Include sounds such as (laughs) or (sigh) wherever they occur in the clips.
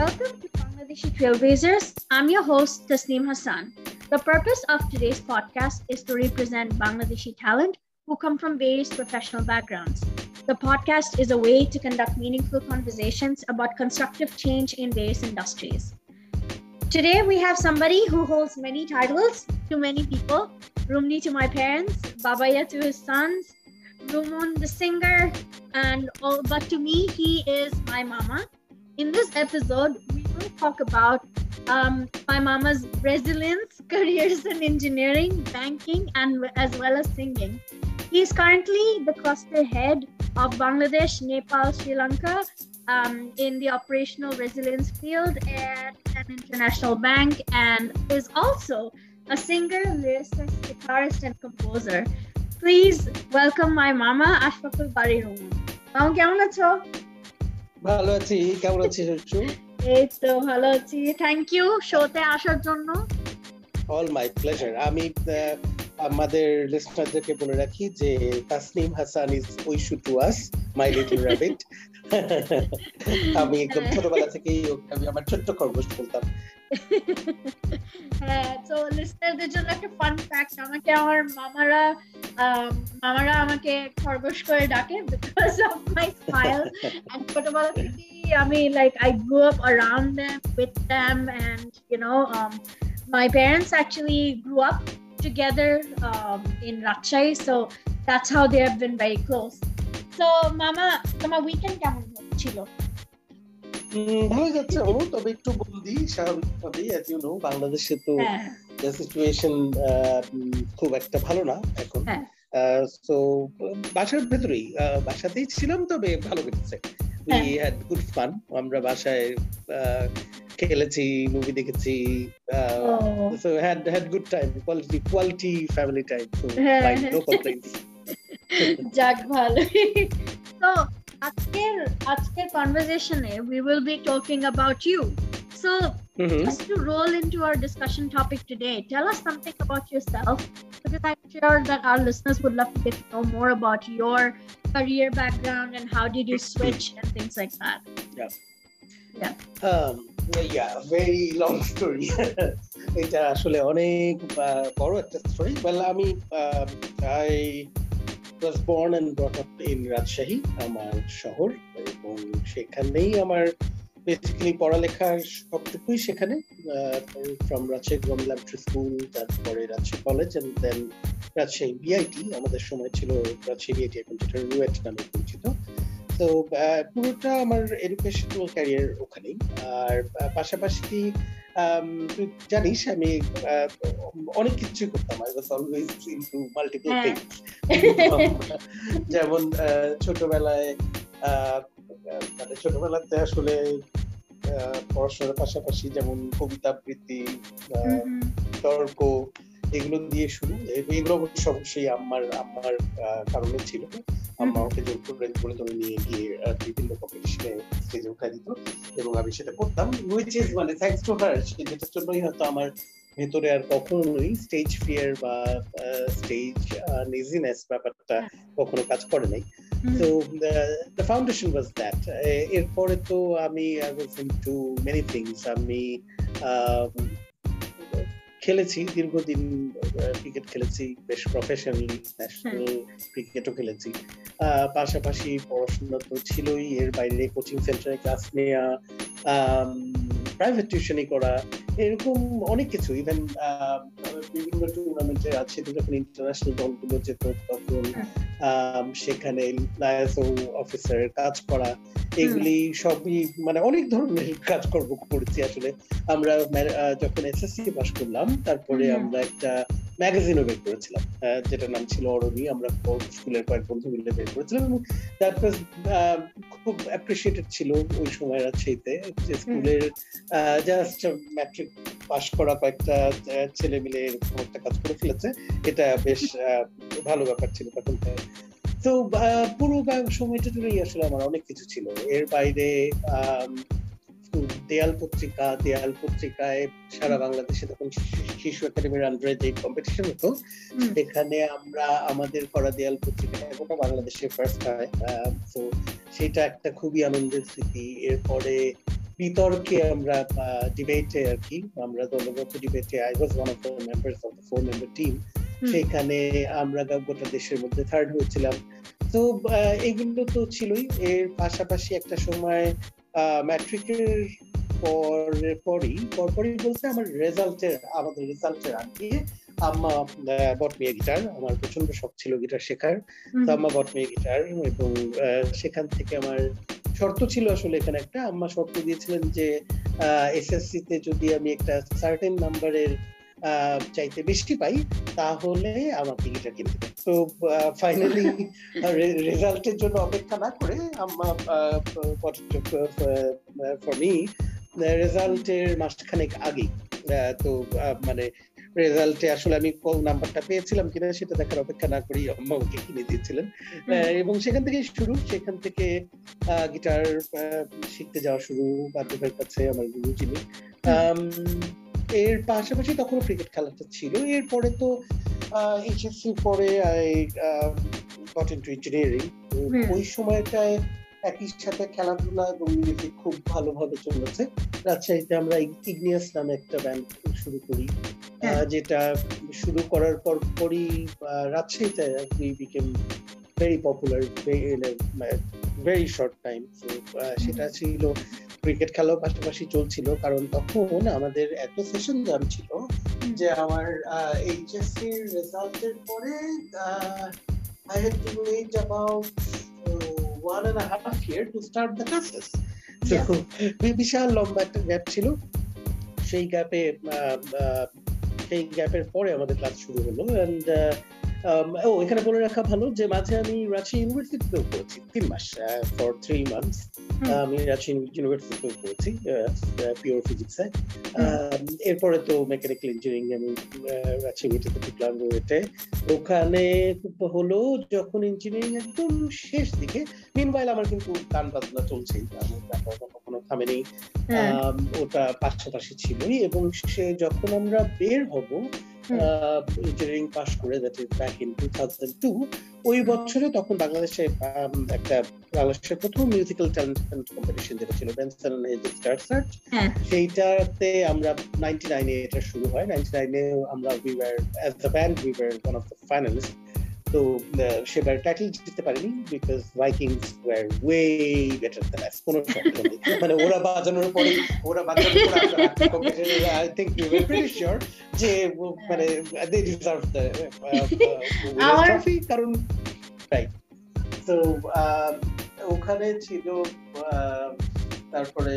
Welcome to Bangladeshi Trailblazers. I'm your host, Tasneem Hassan. The purpose of today's podcast is to represent Bangladeshi talent who come from various professional backgrounds. The podcast is a way to conduct meaningful conversations about constructive change in various industries. Today, we have somebody who holds many titles to many people Rumni to my parents, Babaya to his sons, Rumun the singer, and all, but to me, he is my mama. In this episode, we will talk about um, my mama's resilience, (laughs) careers in engineering, banking, and as well as singing. He is currently the cluster head of Bangladesh, Nepal, Sri Lanka um, in the operational resilience field at an international bank, and is also a singer, lyricist, guitarist, and composer. Please welcome my mama, Ashfaqul Bari Roman. মামা কেমন আছো ভালো আছি কেমন আছিস সুচু এই তো ভালো আছি থ্যাংক ইউ শোতে আসার জন্য। অল মাই প্লেজার আমি আমাদের লিসনারদেরকে বলে রাখি যে তাসনিম হাসান ইজ ওই to us my little rabbit আমি একদম ছোটবেলা থেকেই আমি আমার ছোট্ট খরগোশ বলতাম। হ্যাঁ তো লিসনারদের জন্য একটা ফান ফ্যাক্ট আমাকে আমার মামারা আম, মামারা আমাকে খরগোশ করে ডাকে because of my smile and ছোটবেলা থেকেই আমি like I grew up around them with them and you know um, my parents actually grew up together um, in Rajshahi so that's how they have been very close so মামা তোমার weekend কেমন ছিল উম, ভালো যাচ্ছে আমার তবে একটু বন্দি স্বাভাবিকভাবেই অ্যাজ ইউ নো বাংলাদেশে তো হ্যাঁ সিচুয়েশন খুব একটা ভালো না এখন হ্যাঁ। সো বাসার ভেতরেই বাসাতেই ছিলাম তবে ভালো কেটেছে উই হ্যাঁ। হ্যাড গুড ফান আমরা বাসায় খেলেছি মুভি দেখেছি. So had had good time quality quality family time so হ্যাঁ। নো কমপ্লেইনস (laughs) যাক ভালো তো আজকের আজকের কনভারসেশনে we will be talking about you so just to roll into our discussion topic today tell us something about yourself because i'm sure that our listeners would love to get to know more about your career background and how did you switch and things like that um, yeah, very long story. (laughs) (laughs) এটা আসলে অনেক আহ, বড় একটা story well আমি I was born and brought up in Rajshahi, আমার শহর, এবং সেখানেই আমার বেসিক্যালি পড়ালেখার সবটুকুই সেখানে from Rajshahi government laboratory school তারপরে Rajshahi college and then Rajshahi BIT আমাদের সময় ছিল রাজশাহী বিআইটি এখন যেটা রুয়েট নামে পরিচিত। তো পুরোটা আমার এডুকেশনাল ক্যারিয়ার ওখানেই। আর পাশাপাশি তুই জানিস আমি অনেক কিছু করতাম। I was always into multiple. Things যেমন ছোটবেলায় মানে ছোটবেলাতে আসলে পড়াশোনার পাশাপাশি যেমন কবিতা আবৃত্তি. তর্ক এগুলো দিয়ে শুরু। এগুলো অবশ্য অবশ্যই আমার আমার কারণে ছিল। আম্মা আমাকে জোর করে করে ধরে নিয়ে গিয়ে বিভিন্ন কম্পিটিশনে স্টেজে দিত এবং আমি সেটা করতাম উইচ ইজ মানে থ্যাঙ্কস টু হার যেটার জন্যই হয়তো আমার ভেতরে আর কখনোই স্টেজ ফিয়ার বা স্টেজ নেজিনেস ব্যাপারটা কখনো কাজ করে নাই. তো দ্য ফাউন্ডেশন ওয়াজ দ্যাট এরপরে তো আমি I was into many things um, খেলেছি দীর্ঘদিন ক্রিকেট খেলেছি বেশ প্রফেশনালি ন্যাশনাল ক্রিকেটও খেলেছি। আহ, পাশাপাশি পড়াশোনা তো ছিলই এর বাইরে কোচিং সেন্টারে ক্লাস নেওয়া প্রাইভেট টিউশনই করা এরকম অনেক কিছু ইভেন বিভিন্ন টুর্নামেন্টে আছে যখন ইন্টারন্যাশনাল দলগুলো যেত তখন সেখানে লায়াসো অফিসারের কাজ করা এগুলি সবই মানে অনেক ধরনের কাজকর্ম করেছি আসলে। আমরা যখন এসএসসি পাস করলাম তারপরে আমরা একটা ম্যাগাজিনও বের করেছিলাম যেটার নাম ছিল অরণি আমরা স্কুলের কয়েক বন্ধু মিলে বের করেছিলাম এবং দ্যাট ওয়াজ খুব অ্যাপ্রিসিয়েটেড ছিল ওই সময় রাজশাহীতে যে স্কুলের জাস্ট ম্যাট্রিক পাস করা কয়েকটা ছেলে মিলে এরকম একটা কাজ করে ফেলেছে। এটা বেশ ভালো ব্যাপার ছিল তখন তো পুরো সময়টা জুড়েই আসলে আমার অনেক কিছু ছিল। এর বাইরে দেয়াল পত্রিকা দেয়াল পত্রিকায় সারা বাংলাদেশে তখন শিশু একাডেমির আন্ডারে যে কম্পিটিশন হতো সেখানে আমরা আমাদের করা দেয়াল পত্রিকা গোটা বাংলাদেশে ফার্স্ট হয় তো সেটা একটা খুবই আনন্দের স্মৃতি। এরপরে বিতর্কে আমরা ডিবেটে আর কি আমরা দলগত ডিবেটে I was one of the members of the four member team সেখানে আমরা গোটা দেশের মধ্যে থার্ড হয়েছিলাম। তো এগুলো তো ছিলই। এর পাশাপাশি একটা সময় ম্যাট্রিকের পরে পরই পরপরই বলতে আমার রেজাল্টের আমাদের রেজাল্টের আগে আম্মা বটমিয়া গিটার আমার প্রচণ্ড শখ ছিল গিটার শেখার। তো আম্মা বটমিয়া গিটার এবং সেখান থেকে আমার শর্ত ছিল আসলে এখানে একটা। আম্মা শর্ত দিয়েছিলেন যে এসএসসি তে যদি আমি একটা সার্টেন নাম্বারের চাইতে বেশি পাই তাহলে আমাকে গিটার কিনতে তো ফাইনালি (laughs) রেজাল্টের জন্য অপেক্ষা না করে ফর মি রেজাল্টের মাসখানেক আগেই তো মানে রেজাল্টে আসলে আমি কোন নাম্বারটা পেয়েছিলাম কিনা সেটা দেখার অপেক্ষা না করেই আম্মা ওকে কিনে দিয়েছিলেন। এবং সেখান থেকে শুরু। সেখান থেকে গিটার শিখতে যাওয়া শুরু বাদ্য ভাইয়ের কাছে আমার গুরু যিনি এর পাশাপাশি তখনও ক্রিকেট খেলাটা ছিল। এরপরে তো এইচএসসি পরে আই গট ইনটু ইঞ্জিনিয়ারিং ওই সময়টায় একই সাথে খেলাধুলা এবং মিউজিক খুব ভালোভাবে চলেছে। রাজশাহীতে আমরা ইগনিয়াস নামে একটা ব্যান্ড শুরু করি। যেটা শুরু করার পর পরই রাজশাহীতে we became very popular very short time সেটা ছিল ক্রিকেট খেলাও পাশাপাশি চলছিল কারণ তখন আমাদের এত সেশন জাম ছিল যে আমার এইচএসসি রেজাল্টের পরে I had to wait about one and a half year to start the classes. So (laughs) বিশাল লম্বা একটা গ্যাপ ছিল। সেই গ্যাপে সেই গ্যাপের পরে আমাদের ক্লাস শুরু হলো। অ্যান্ড ও এখানে বলে রাখা ভালো যে মাঝে আমি রাঁচি ইউনিভার্সিটিতেও পড়েছি তিন মাস ফর থ্রি মান্থস আমি রাঁচি ইউনিভার্সিটিতেও পড়েছি পিওর ফিজিক্সে এরপরে তো মেকানিক্যাল ইঞ্জিনিয়ারিং আমি রাঁচি ইউনিভার্সিটিতে ঢুকলাম রুয়েটে ওখানে হলো যখন ইঞ্জিনিয়ারিং একদম শেষ দিকে মিনওয়াইল আমার কিন্তু গান বাজনা চলছেই কখনো থামেনি। ওটা পাশাপাশি ছিলই এবং সে যখন আমরা বের হব ইঞ্জিনিয়ারিং পাশ করে that is back in two thousand two ওই বছরে তখন বাংলাদেশে একটা বাংলাদেশের প্রথম মিউজিক্যাল ট্যালেন্ট কম্পিটিশন যেটা ছিল বেনসন স্টার সার্চ সেইটাতে আমরা নাইনটি নাইনে এটা শুরু হয়। নাইনটি নাইনে আমরা we were as the band we were one of the finalists তো সেবার টাইটেল জিততে পারেনি because Vikings were way better than us কোনো মানে ওরা বাজানোর পরে ওরা বাজানোর পরে I think we were pretty sure যে মানে দে ডিজার্ভ দ্য ট্রফি কারণ রাইট তো ওখানে ছিল তারপরে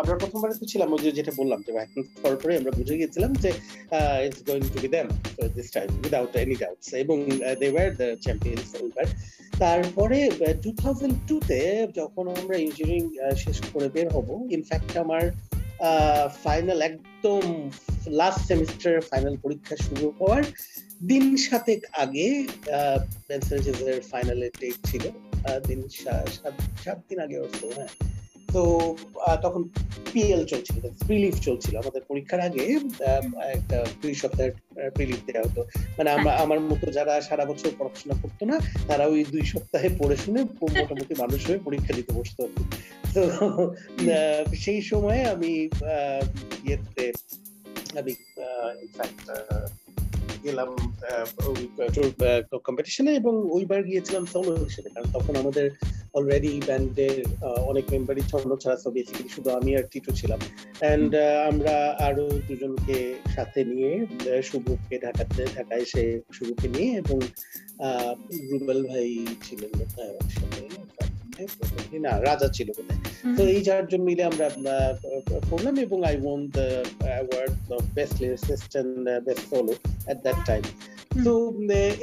আমরা প্রথমবারে তো ছিলাম ওই যেটা বললাম যে ভ্যাকিং করার পরে আমরা বুঝে গিয়েছিলাম যে it's going to be them this time without any doubts এবং দে ওয়ার দ্য চ্যাম্পিয়ন্স ওইবার তারপরে টু থাউজেন্ড টুতে যখন আমরা ইঞ্জিনিয়ারিং শেষ করে বের হব ইনফ্যাক্ট আমার ফাইনাল একদম লাস্ট সেমিস্টার ফাইনাল পরীক্ষা শুরু হওয়ার দিন সাতেক আগে ফাইনালের ডেট ছিল। দিন সাত দিন আগে হ্যাঁ। তো তখন পিএল চলছিল প্রিলিফ চলছিল। আমাদের পরীক্ষার আগে একটা দুই সপ্তাহের প্রিলিফ দেওয়া হতো। মানে আমরা আমার মতো যারা সারা বছর পড়াশোনা করতো না তারা ওই দুই সপ্তাহে পড়ে শুনে মোটামুটি (laughs) মানুষ হয়ে পরীক্ষা দিতে বসতো। তো সেই সময় আমি ইয়েতে আমি ইনফ্যাক্ট গেলাম কম্পিটিশনে এবং ওইবার গিয়েছিলাম সোলো হিসেবে। কারণ তখন আমাদের অলরেডি ব্যান্ডের অনেক মেম্বারই ছন্দ ছাড়া সব বেসিক্যালি শুধু আমি আর টিটু ছিলাম। অ্যান্ড আমরা আরও দুজনকে সাথে নিয়ে শুভকে ঢাকাতে, ঢাকায় এসে শুভকে নিয়ে এবং রুবেল ভাই ছিলেন না রাজা ছিল বলে। তো এই চারজন মিলে আমরা করলাম এবং I won the award best lyricist and best solo at that time তো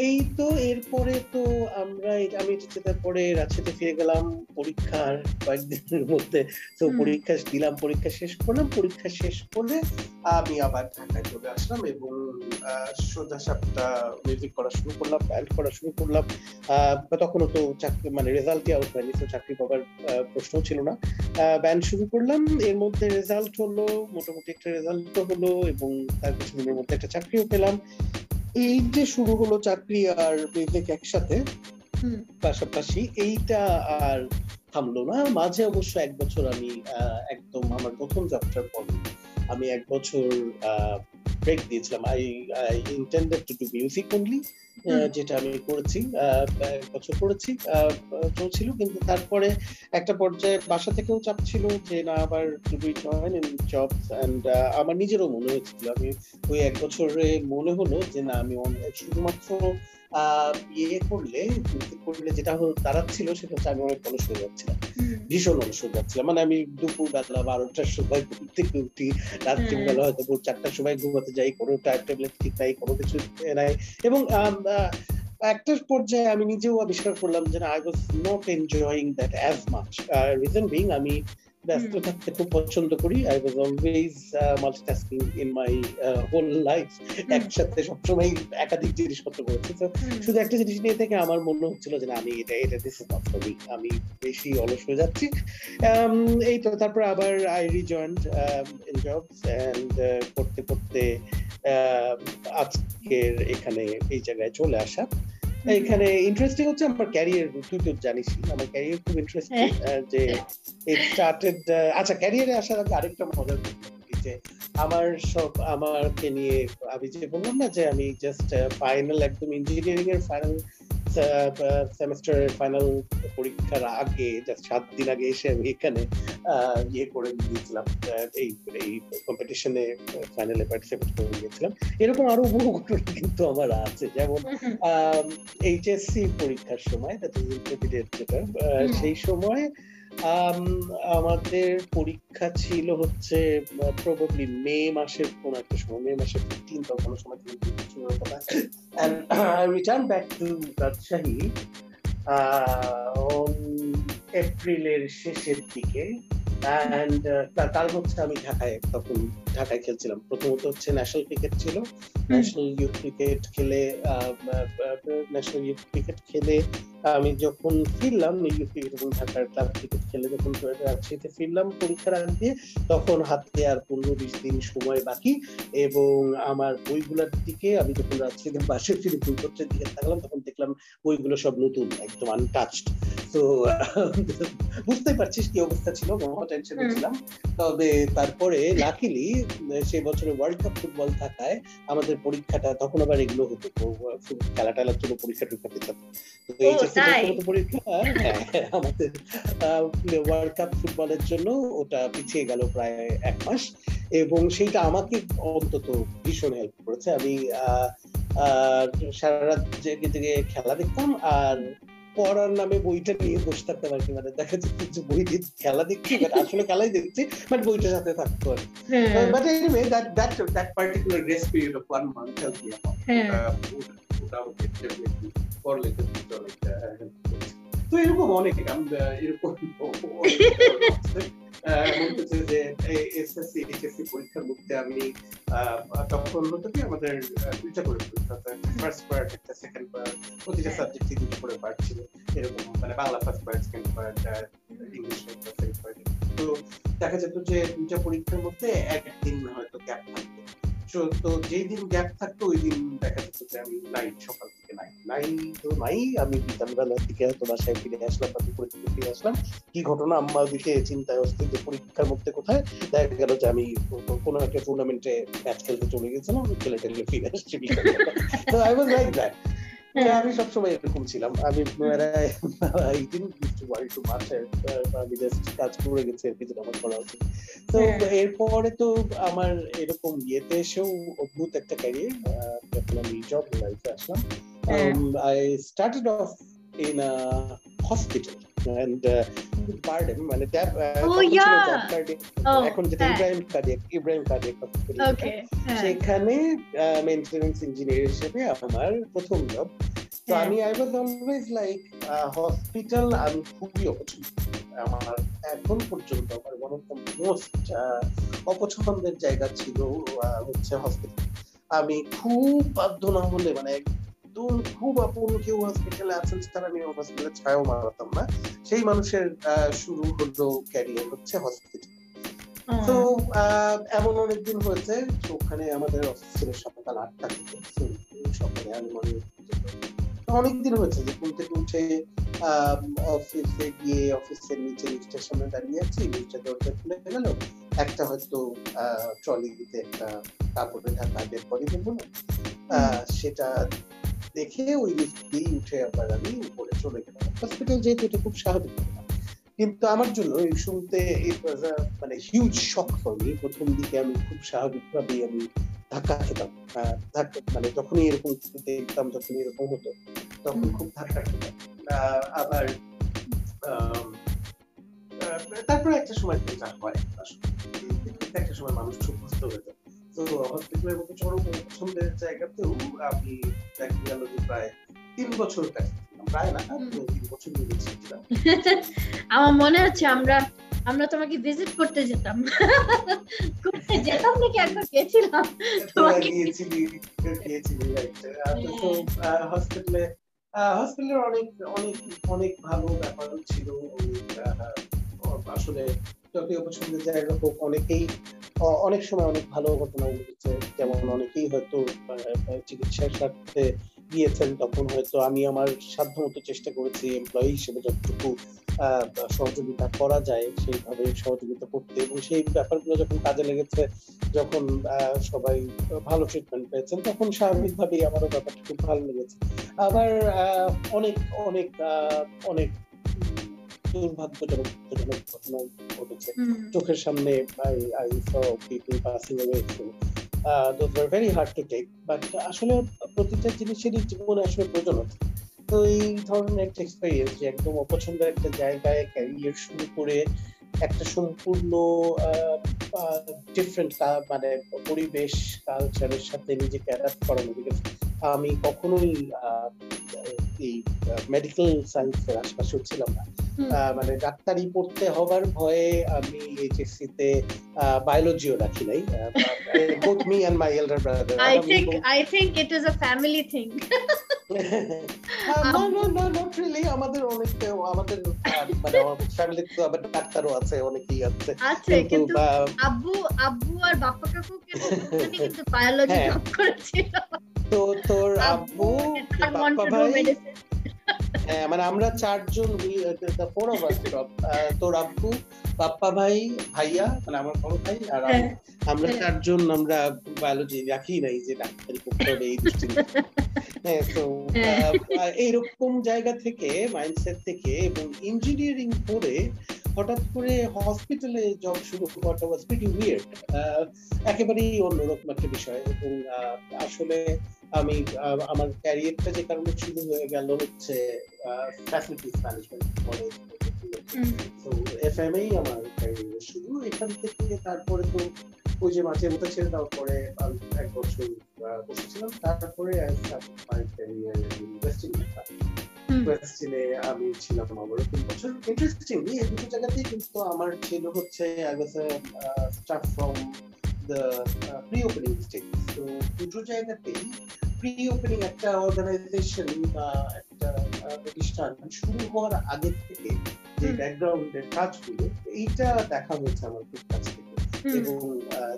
এই তো এরপরে তো আমরা আমি যেটার পরে রাজশাহীতে ফিরে গেলাম পরীক্ষার কয়েকদিনের মধ্যে। তো পরীক্ষা দিলাম পরীক্ষা শেষ করলাম পরীক্ষা শেষ করে আমি আবার ঢাকায় চলে আসলাম এবং সোজা সাপটা মিউজিক করা শুরু করলাম ব্যান্ড করা শুরু করলাম। তখনও তো চাকরি মানে রেজাল্টই আউট হয়নি তো চাকরি পাবার প্রশ্ন ছিল না। ব্যান্ড শুরু করলাম এর মধ্যে রেজাল্ট হলো মোটামুটি একটা রেজাল্ট হলো এবং তার কিছুদিনের মধ্যে একটা চাকরিও পেলাম। এই যে শুরু হলো চাকরি আর বিবেক একসাথে পাশাপাশি এইটা আর থামলো না। মাঝে অবশ্য এক বছর আমি একদম আমার প্রথম যাত্রার পর আমি এক বছর ব্রেক দিয়েছিলাম। I I intended to do music only যেটা আমি করেছি এক বছর করেছি চলছিল কিন্তু তারপরে একটা পর্যায়ে বাসা থেকেও চাপ ছিল যে না আবার to do join in jobs and আমার নিজেরও মনে হয়েছিল। আমি ওই এক বছরে মনে হলো যে না আমি শুধুমাত্র ইয়ে করলে করলে যেটা দাঁড়াচ্ছিল সেটা হচ্ছে আমি অনেক অলস হয়ে যাচ্ছিলাম। ভীষণ অলস হয়ে যাচ্ছিলাম। মানে আমি দুপুর বেলা বারোটার সময় ঘুম থেকে উঠি রাত্রিবেলা হয়তো ভোর চারটার সময় ঘুমাতে যাই কোনো টাইম টেবলেট ঠিক নাই কোনো কিছু নাই। এবং একটা পর্যায়ে আমি নিজেও আবিষ্কার করলাম যে I was not enjoying that as much reason being আমি ব্যস্ত থাকতে খুব পছন্দ করি। I was always multitasking in my whole life একসাথে সবসময় একাধিক জিনিসপত্র করেছি। তো শুধু একটা জিনিস নিয়ে থেকে আমার মনে হচ্ছিল যে আমি এটা এটা দিস ইজ নট ফর আমি বেশি অলস হয়ে যাচ্ছি। এই তো তারপর আবার I rejoined in jobs and করতে করতে আজকের এখানে এই জায়গায় চলে আসা। এখানে ইন্টারেস্টিং হচ্ছে আমার ক্যারিয়ার তুই তো জানিস আমার ক্যারিয়ার খুব ইন্টারেস্টিং যে ইট স্টার্টেড আচ্ছা ক্যারিয়ারে আসার আগে আরেকটা মজার যে আমার সব আমাকে নিয়ে আমি যে বললাম না যে আমি জাস্ট ফাইনাল একদম ইঞ্জিনিয়ারিং এর ফাইনাল সেমিস্টারের ফাইনাল পরীক্ষার আগে জাস্ট সাত দিন আগে এসে আমি এখানে ইয়ে করে দিয়েছিলাম এই এই কম্পিটিশনে ফাইনালে পার্টিসিপেট করে দিয়েছিলাম। এরকম আরও বহু ঘটনা কিন্তু আমার আছে। যেমন এইচএসসি পরীক্ষার সময় যেটা সেই সময় আমাদের পরীক্ষা ছিল হচ্ছে প্রবাবলি মে মাসের কোন একটা সময় মে মাসের ফিফটিন বা কোনো সময় রিটার্ন ব্যাক টু রাজশাহী এপ্রিলের শেষের দিকে। অ্যান্ড তার হচ্ছে আমি ঢাকায় তখন ঢাকায় খেলছিলাম। প্রথমত হচ্ছে ন্যাশনাল ক্রিকেট ছিল। ন্যাশনাল ইউথ ক্রিকেট খেলে ন্যাশনাল ইউথ ক্রিকেট খেলে আমি যখন ফিরলাম ঢাকার ক্লাব ক্রিকেট খেলে যখন রাজশাহীতে ফিরলাম পরীক্ষার আগ দিয়ে তখন হাতে আর পনেরো বিশ দিন সময় বাকি এবং আমার বইগুলোর দিকে আমি যখন রাজশাহীতে বাসে ফিরে বইপত্রের দিকে থাকলাম তখন দেখলাম বইগুলো সব নতুন একদম আনটাচড তো বুঝতে পারছিস কি অবস্থা ছিল মহা টেনশনে ছিলাম। তবে তারপরে লাকিলি সে বছরে ওয়ার্ল্ড কাপ ফুটবল থাকায় আমাদের পরীক্ষাটা তখন আবার এগুলো হতো খেলা টেলার জন্য পরীক্ষা টরীক্ষা দিতাম। তো পরীক্ষা হ্যাঁ, আমাদের ওয়ার্ল্ড কাপ ফুটবলের জন্য ওটা পিছিয়ে গেল প্রায় এক মাস এবং সেইটা আমাকে অন্তত ভীষণ হেল্প করেছে আমি সারা রাত জেগে জেগে খেলা দেখতাম আর পড়ার নামে বইটা নিয়ে বসে থাকতাম আর কি মানে দেখা যাচ্ছে যে বই দিয়ে খেলা দেখছি বাট আসলে খেলাই দেখছি বাট বইটার সাথে থাকতো আর but anyway that that that particular grace period of one month help me ওটা ওটা তো এরকম অনেক এরকম যে এসএসসি এইচএসসি পরীক্ষার মধ্যে আমি তখন হতো কি আমাদের দুইটা করে পরীক্ষা ফার্স্ট পার্ট একটা সেকেন্ড পার্ট প্রতিটা সাবজেক্টে দুটো করে পার্ট ছিল। এরকম মানে Bangla first part second part English second part তো দেখা যেত যে দুইটা পরীক্ষার মধ্যে একদিন হয়তো গ্যাপ থাকতো। তো যেই দিন গ্যাপ থাকতো, ওই দিন দেখা যেত যে আমি সকাল থেকে তো নাই। আমি দিকে বাসায় ফিরে আসলাম ফিরে আসলাম। কি ঘটনা আম্মা দিকে চিন্তায় অস্থির যে পরীক্ষার মধ্যে কোথায়? দেখা গেল যে আমি কোনো একটা টুর্নামেন্টে ম্যাচ খেলতে চলে গেছিলাম খেলে টেলে ফিরে আসছি তো আই ওয়াজ লাইক দ্যাট আমি সবসময় এরকম ছিলাম। আমি জাস্ট কাজ করে গেছি আমার করা উচিত। তো এরপরে তো আমার এরকম ইয়েতে এসেও অদ্ভুত একটা ক্যারিয়ার যখন আমি জব লাইফে আসলাম। I started off in hospital and uh, pardon মানে ট্যাব এখন যেটা ইব্রাহিম কার্ডিয়াক ইব্রাহিম হসপিটাল সেখানে মেইনটেনেন্স ইঞ্জিনিয়ার হিসেবে আমার প্রথম জব তো আমি I was always like hospital আমি খুবই অপছন্দ আমার এখন পর্যন্ত আমার ওয়ান অফ দ্য মোস্ট অপছন্দের জায়গা ছিল হচ্ছে হসপিটাল আমি খুব বাধ্য না হলে মানে একদম খুব আপন কেউ হসপিটালে আছেন তারা আমি হসপিটালে ছায়াও মারাতাম না। সেই মানুষের শুরু হলো ক্যারিয়ার হচ্ছে হসপিটাল তো এমন অনেকদিন হয়েছে ওখানে আমাদের অফিস ছিল সকাল আটটা থেকে সকালে আমি মনে অনেকদিন হয়েছে যে ঘুম থেকে উঠে অফিসে গিয়ে অফিসের নিচে লিফটের সামনে দাঁড়িয়ে আছি লিফটের দরজা খুলে গেল। একটা হয়তো ট্রলিতে একটা কাপড়ে ঢাকা বের করে দেবো সেটা দেখে ওই লিফট উঠে আবার আমি উপরে চলে গেলাম। হসপিটাল যেহেতু এটা খুব স্বাভাবিক কিন্তু আমার জন্য এই শুনতে মানে হিউজ শখ ফর প্রথম দিকে আমি খুব স্বাভাবিকভাবেই আমি ধাক্কা খেতাম। মানে যখনই এরকম দেখতাম যখন এরকম হতো, তখন খুব ধাক্কা খেতাম। আবার তারপরে একটা সময় যা হয়। একটা সময় মানুষ খুব বুঝতে হয়ে তো হসপিটালের মতো চরম পছন্দের জায়গাতেও আমি দেখা গেল যে প্রায় তিন বছর প্রায় না তিন বছর (laughs) আমার মনে হচ্ছে আমরা আমরা তোমাকে ভিজিট করতে যেতাম। (laughs) করতে যেতাম নাকি একবার গেছিলাম? তোমাকে হসপিটালে হসপিটালের অনেক অনেক অনেক ভালো ব্যাপার ছিল। আসলে যতই অপছন্দের জায়গা হোক অনেকেই অনেক সময় অনেক ভালো ঘটনা ঘটেছে। যেমন অনেকেই হয়তো চিকিৎসার স্বার্থে গিয়েছেন, তখন হয়তো আমি আমার সাধ্য মতো চেষ্টা করেছি এমপ্লয়ি হিসেবে যতটুকু সহযোগিতা করা যায়, সেইভাবে সহযোগিতা করতে। এবং সেই ব্যাপারগুলো যখন কাজে লেগেছে, যখন সবাই ভালো ট্রিটমেন্ট পেয়েছেন, তখন স্বাভাবিকভাবেই আমারও ব্যাপারটা খুব ভালো লেগেছে। আবার অনেক অনেক অনেক দুর্ভাগ্যজনক ঘটনা ঘটেছে। চোখের সামনে I I saw people passing away through those are very hard to take but আসলে প্রতিটা জিনিসেরই জীবনে আসলে প্রয়োজন আছে তো এই ধরনের একটা এক্সপেরিয়েন্স যে একদম একটা জায়গায় ক্যারিয়ার শুরু করে একটা সম্পূর্ণ ডিফারেন্ট মানে পরিবেশ কালচারের সাথে নিজেকে অ্যাডাপ্ট করানো বিকজ আমি কখনোই এই মেডিকেল সায়েন্সের আশপাশে ছিলাম না। মানে ডাক্তারি পড়তে হবার ভয়ে আমি এইচএসসি তে বায়োলজিও রাখি নাই। both me and my elder brother I think I think it is a family thing. (laughs) No no no not really. আমাদের অনেক আমাদের মানে ফ্যামিলি তো আবার ডাক্তারও আছে অনেকেই আছে। আছে কিন্তু আব্বু আব্বু আর বাপ্পা কাকু কিন্তু বায়োলজি জব করেছিল। তো তোর আব্বু বাপ্পা ভাই হ্যাঁ মানে আমরা চারজন ফোর অফ আস তোর আব্বু বাপ্পা ভাই ভাইয়া মানে আমার বড় ভাই আর হ্যাঁ। আমরা হ্যাঁ। চারজন আমরা বায়োলজি রাখি নাই যে ডাক্তারি করতে হবে এই (laughs) হ্যাঁ তো হ্যাঁ। এইরকম জায়গা থেকে মাইন্ডসেট থেকে এবং ইঞ্জিনিয়ারিং করে হঠাৎ করে হসপিটালে জব শুরু করাটা ওয়াজ প্রিটি উইয়ার্ড একেবারেই অন্যরকম একটা বিষয় এবং আসলে আমি আমার ক্যারিয়ারটা যে কারণে শুরু হয়ে গেল হচ্ছে ফ্যাসিলিটিস ম্যানেজমেন্ট কলেজ তো এফএমএই আমার ক্যারিয়ার শুরু। এখান থেকে তারপরে তো ওই যে মাঝে মতো ছেড়ে দেওয়ার পরে এক বছর বসেছিলাম। তারপরে ক্যারিয়ার ওয়েস্টিনে আমি ছিলাম আমার তিন বছর। ইন্টারেস্টিংলি এই দুটো জায়গাতেই কিন্তু আমার ছিল হচ্ছে I was staff from the pre opening stage তো দুটো জায়গাতেই প্রি ওপেনিং একটা অর্গানাইজেশন বা একটা প্রতিষ্ঠান শুরু হওয়ার আগে থেকে যে ব্যাকগ্রাউন্ডের কাজগুলো এইটা দেখা হয়েছে আমার খুব কাছ থেকে। এবং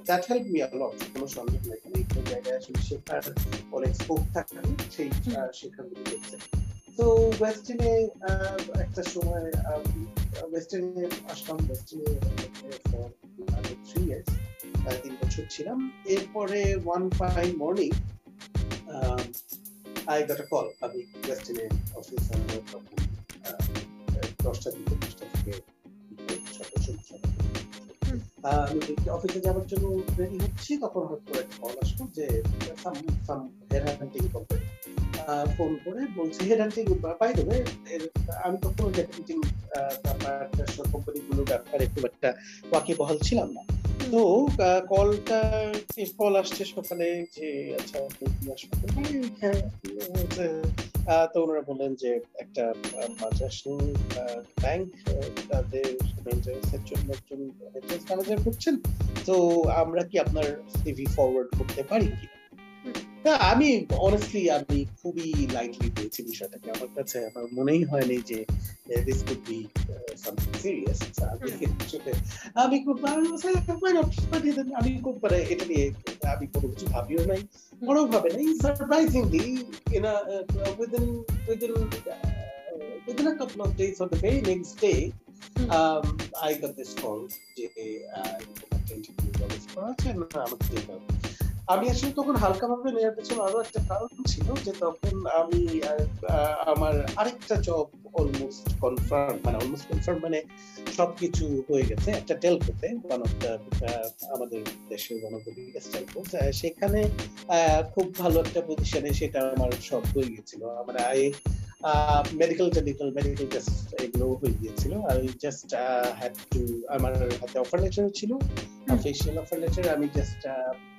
দ্যাট হেল্প মি লট কোনো সন্দেহ নেই। জায়গায় আসলে শেখার অনেক স্কোপ থাকে সেই শেখাগুলো করছে তো ওয়েস্টিনে একটা সময় ওয়েস্টার্নে আসলাম ওয়েস্টার্নে থ্রি ইয়ার্স তিন বছর ছিলাম। এরপরে one five morning I got call আমি ওয়েস্টার্নে অফিস দশটা দিকে দশটা থেকে আমি অফিসে যাওয়ার জন্য রেডি হচ্ছি, তখন হয়তো একটা কল আসলো যে some some hair hunting company phone করে বলছি হেড হান্টিং পাই দেবে আমি তখন হেড হান্টিং কোম্পানিগুলোর ব্যাপারে খুব একটা ওয়াকি বহাল ছিলাম না। তো কলটা কল আসছে সকালে যে আচ্ছা কি আসবে হ্যাঁ তো ওনারা বললেন যে, একটা মাদ্রাসুল ব্যাংক তাদের মেনটেন্সের জন্য একজন মেনটেন্স ম্যানেজার করছেন তো আমরা কি আপনার সিভি ফরওয়ার্ড করতে পারি কিনা? আমি অনেস্টলি আমি খুবই লাইটলি পেয়েছি বিষয়টাকে। আমার কাছে আমার মনেই হয়নি যে this could be uh, something serious. আমি খুব আমি খুব মানে এটা নিয়ে আমি কোনো কিছু ভাবিও নাই কোনোভাবে নাই। Surprisingly in a within within within a couple of days or the very next day um, I got this call হবে। আমি আসলে তখন হালকা ভাবে নেওয়ার পেছনে আরও একটা কারণ ছিল যে তখন আমি আমার আরেকটা জব অলমোস্ট কনফার্ম মানে অলমোস্ট কনফার্ম মানে সবকিছু হয়ে গেছে একটা টেলকোতে ওয়ান অফ আমাদের দেশের one of the biggest telco সেখানে খুব ভালো একটা পজিশনে সেটা আমার সব হয়ে গেছিল মানে আই মেডিকেল টেডিক্যাল মেডিকেল টেস্ট এগুলো হয়ে গিয়েছিল। আর জাস্ট হ্যাড টু আমার হাতে অফার লেটার ছিল। অফিসিয়াল অফার লেটার আমি just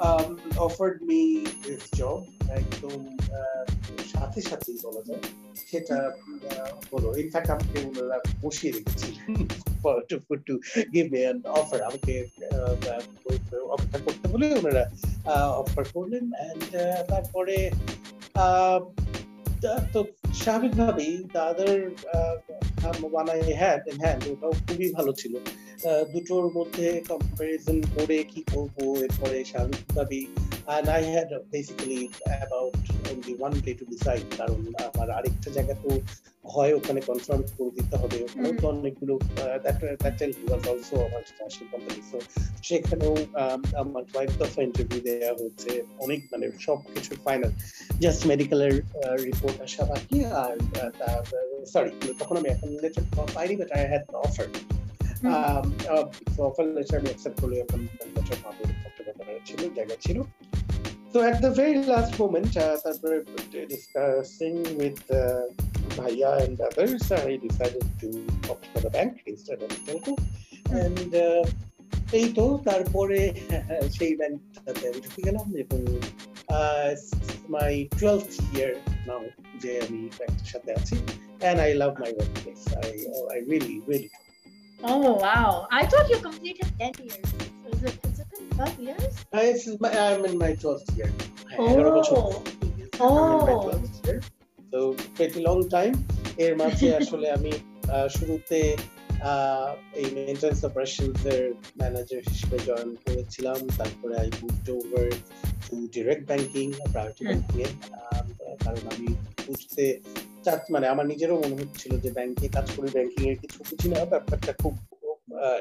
um, offered me this job একদম সাথে সাথেই বলা যায়। সেটা হলো ইনফ্যাক্ট আমাকে ওনারা বসিয়ে রেখেছিলেন to give me an offer আমাকে অপেক্ষা করতে বলে ওনারা অফার করলেন। অ্যান্ড তারপরে তো স্বাভাবিকভাবেই তাদের one I had in hand ওটাও খুবই ভালো ছিল। দুটোর মধ্যে কম্পারিজন করে কি করব, এরপরে স্বাভাবিকভাবেই and I had basically about only one day to decide কারণ আমার আরেকটা জায়গা তো হয় ওখানে কনফার্ম করে দিতে হবে। ওখানেও তো অনেকগুলো অলসো আমার ন্যাশনাল কোম্পানি সেখানেও আমার কয়েক দফা ইন্টারভিউ দেওয়া হচ্ছে অনেক মানে সব কিছু ফাইনাল জাস্ট মেডিকেলের রিপোর্ট আসা বাকি আর সরি তখন আমি এখন লেটার পাইনি but I had offer offer letter আমি অ্যাকসেপ্ট করলে এখন পাবো একটা ব্যাপার ছিল জায়গা ছিল। So at the very last moment, uh, তারপরে discussing with uh, Bhaiya and others, I decided to opt for the bank instead of telco. And uh, এই তো তারপরে (laughs) সেই ব্যাংকটাতে আমি ঢুকে গেলাম এবং মাই টুয়েলথ ইয়ার নাও যে আমি ব্যাংকটার সাথে আছি and I love my workplace. I, I really, really do. Oh wow! I thought you completed ten years. So is it is twelve years? Uh, my, I'm in my twelfth year. Oh. Oh. So pretty long time. এর মাঝে (laughs) আসলে আমি শুরুতে এই maintenance operations এর manager হিসেবে join করেছিলাম তারপরে I moved over to direct banking private banking এ কারণ আমি বুঝতে মানে আমার নিজেরও মনে হচ্ছিল যে ব্যাংকে কাজ করি ব্যাংকিং এর কিছু বুঝি না ব্যাপারটা খুব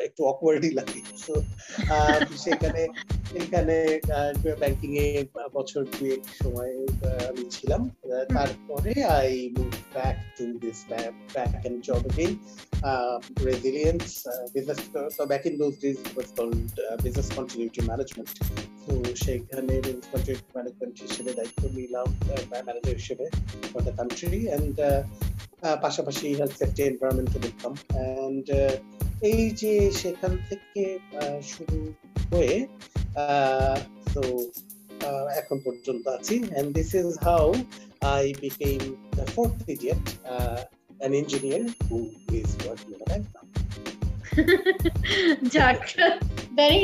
একটু অকওয়ার্ডই লাগে। তো সেখানে এখানে ব্যাংকিং এ বছর দুয়েক সময় আমি ছিলাম। তারপরে I move back to this back end job again resilience business তো back in those days was called business continuity management তো সেখানে বিজনেস কন্টিনিউটি ম্যানেজমেন্ট হিসেবে দায়িত্ব নিলাম ম্যানেজার হিসেবে ফর দ্য কান্ট্রি অ্যান্ড পাশাপাশি health safety environmental income and এই যে সেখান থেকে শুরু হয়ে তো এখন পর্যন্ত আছি। And this is how I became the fourth idiot an engineer who is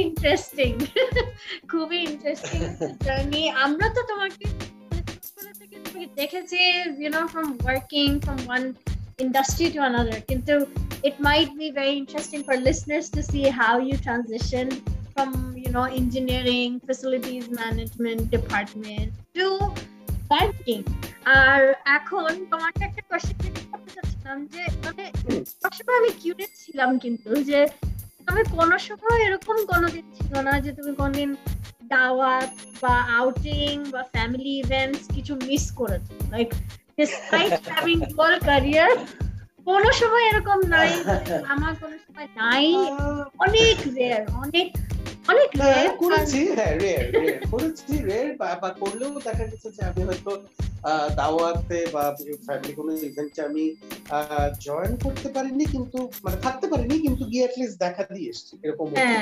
interesting খুবই ইন্টারেস্টিং আমরা তো তোমাকে দেখেছি you know from working from industry to কিন্তু it might be very interesting for listeners to see how you transition from you know engineering, facilities management department to banking. আর এখন তোমাকে একটা কোয়েশ্চেন করতে চাচ্ছিলাম যে মানে সবসময় আমি কিউরিয়াস ছিলাম কিন্তু যে তুমি কোনো সময় এরকম কোনোদিন ছিল না যে তুমি কোনদিন দাওয়াত বা আউটিং বা ফ্যামিলি ইভেন্টস কিছু মিস করেছো like despite having dual career কোনো সময় এরকম নাই আমার কোনো সময় নাই। অনেক রেয়ার অনেক অনেক হ্যাঁ, করেছি হ্যাঁ রেয়ার রেয়ার করেছি রেয়ার বা করলেও দেখা গেছে যে আমি হয়তো দাওয়াতে বা ফ্যামিলি কোনো ইভেন্টে আমি জয়েন করতে পারিনি কিন্তু মানে থাকতে পারিনি কিন্তু গিয়ে অ্যাটলিস্ট দেখা দিয়ে এসেছি এরকম হ্যাঁ।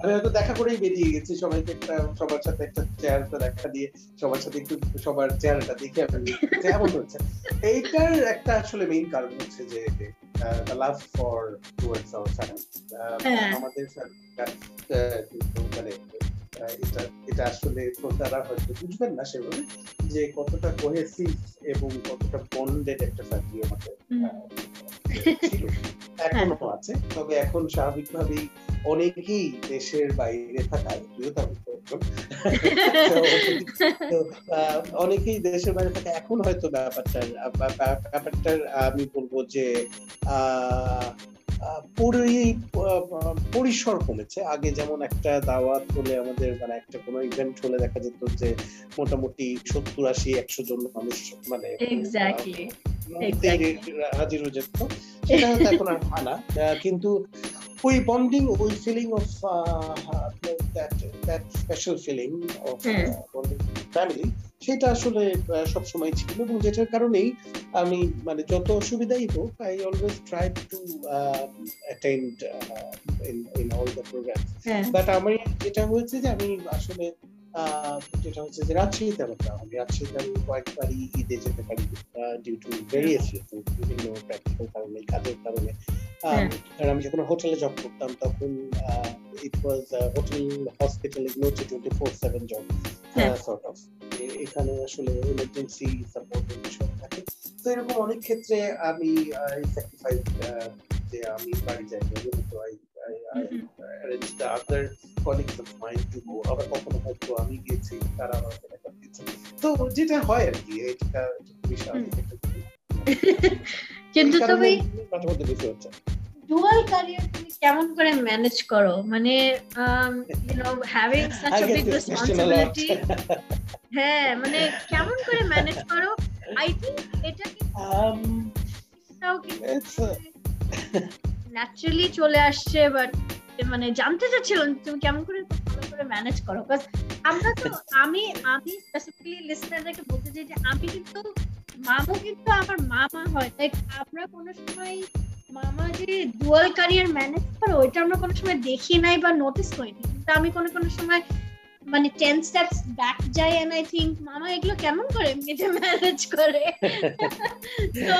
আমি হয়তো দেখা করেই বেরিয়ে গেছি সবাইকে একটা সবার সাথে একটা চেয়ারটা দেখা দিয়ে সবার সাথে একটু সবার চেয়ারটা দেখে আমি এমন হচ্ছে এইটার একটা আসলে মেইন কারণ হচ্ছে যে আমাদের মানে এটা এটা আসলে শ্রোতারা হয়তো বুঝবেন না সেভাবে যে কতটা কোহেসিভ এবং কতটা বন্ডেড একটা ফ্যামিলি আমাদের এখনও আছে। তবে এখন স্বাভাবিকভাবেই অনেকেই দেশের বাইরে থাকায় তুইও অনেকেই দেশের বাইরে থাকে এখন হয়তো ব্যাপারটার আমি বলব যে পরিসর কমেছে আগে যেমন একটা দাওয়াত হলে আমাদের মানে একটা কোনো ইভেন্ট হলে দেখা যেত যে মোটামুটি সত্তর আশি একশো জন মানুষ মানে হাজির হয়ে যেত সেটা এখন আর হয় না কিন্তু ওই বন্ডিং ওই feeling of that special feeling of family সেটা আসলে সবসময় ছিল এবং যেটার কারণেই আমি মানে যত অসুবিধাই হোক I always try to attend in all the program but আমার যেটা হয়েছে যে আমি আসলে যেটা হচ্ছে যে রাজশাহীতে আমার যাওয়া আমি রাজশাহীতে আমি কয়েকবারই ঈদে যেতে পারি ডিউ টু ভেরিয়াস বিভিন্ন প্র্যাকটিক্যাল কারণে কাজের কারণে। কারণ আমি যখন হোটেলে জব করতাম তখন it was hotel hospital ইগনোটি twenty four seven job sort of এখানে আসলে ইমার্জেন্সি সাপোর্ট বিষয় থাকে। তো এরকম অনেক ক্ষেত্রে আমি স্যাক্রিফাইস যে আমি বাড়ি যাই তো I other colleagues of mine to go আবার কখনো হয়তো আমি গিয়েছি তারা দিয়েছে তো যেটা হয় আর কি এটা খুবই স্বাভাবিক (laughs) কিন্তু তুমি মাঝে মধ্যে বেশি হচ্ছে। ডুয়াল ক্যারিয়ার তুমি কেমন করে ম্যানেজ করো? মানে you know having such a big responsibility হ্যাঁ মানে কেমন করে ম্যানেজ করো? আই থিংক এটা কি ন্যাচারালি চলে আসছে বাট মানে জানতে চাচ্ছিলাম তুমি কেমন করে করে ম্যানেজ করো বিকজ আমরা তো আমি আমি স্পেসিফিক্যালি লিসনারদেরকে বলতে চাই যে আমি কিন্তু মামা কিন্তু আমার মামা হয় তাই আমরা কোনো সময় মামা যে ডুয়াল ক্যারিয়ার ম্যানেজ করো ওইটা আমরা কোনো সময় দেখি নাই বা নোটিস করিনি। কিন্তু আমি কোনো কোনো সময় মানে টেন স্টেপস ব্যাক যাই এন্ড আই থিঙ্ক মামা এগুলো কেমন করে মেয়েটা ম্যানেজ করে? (laughs) তো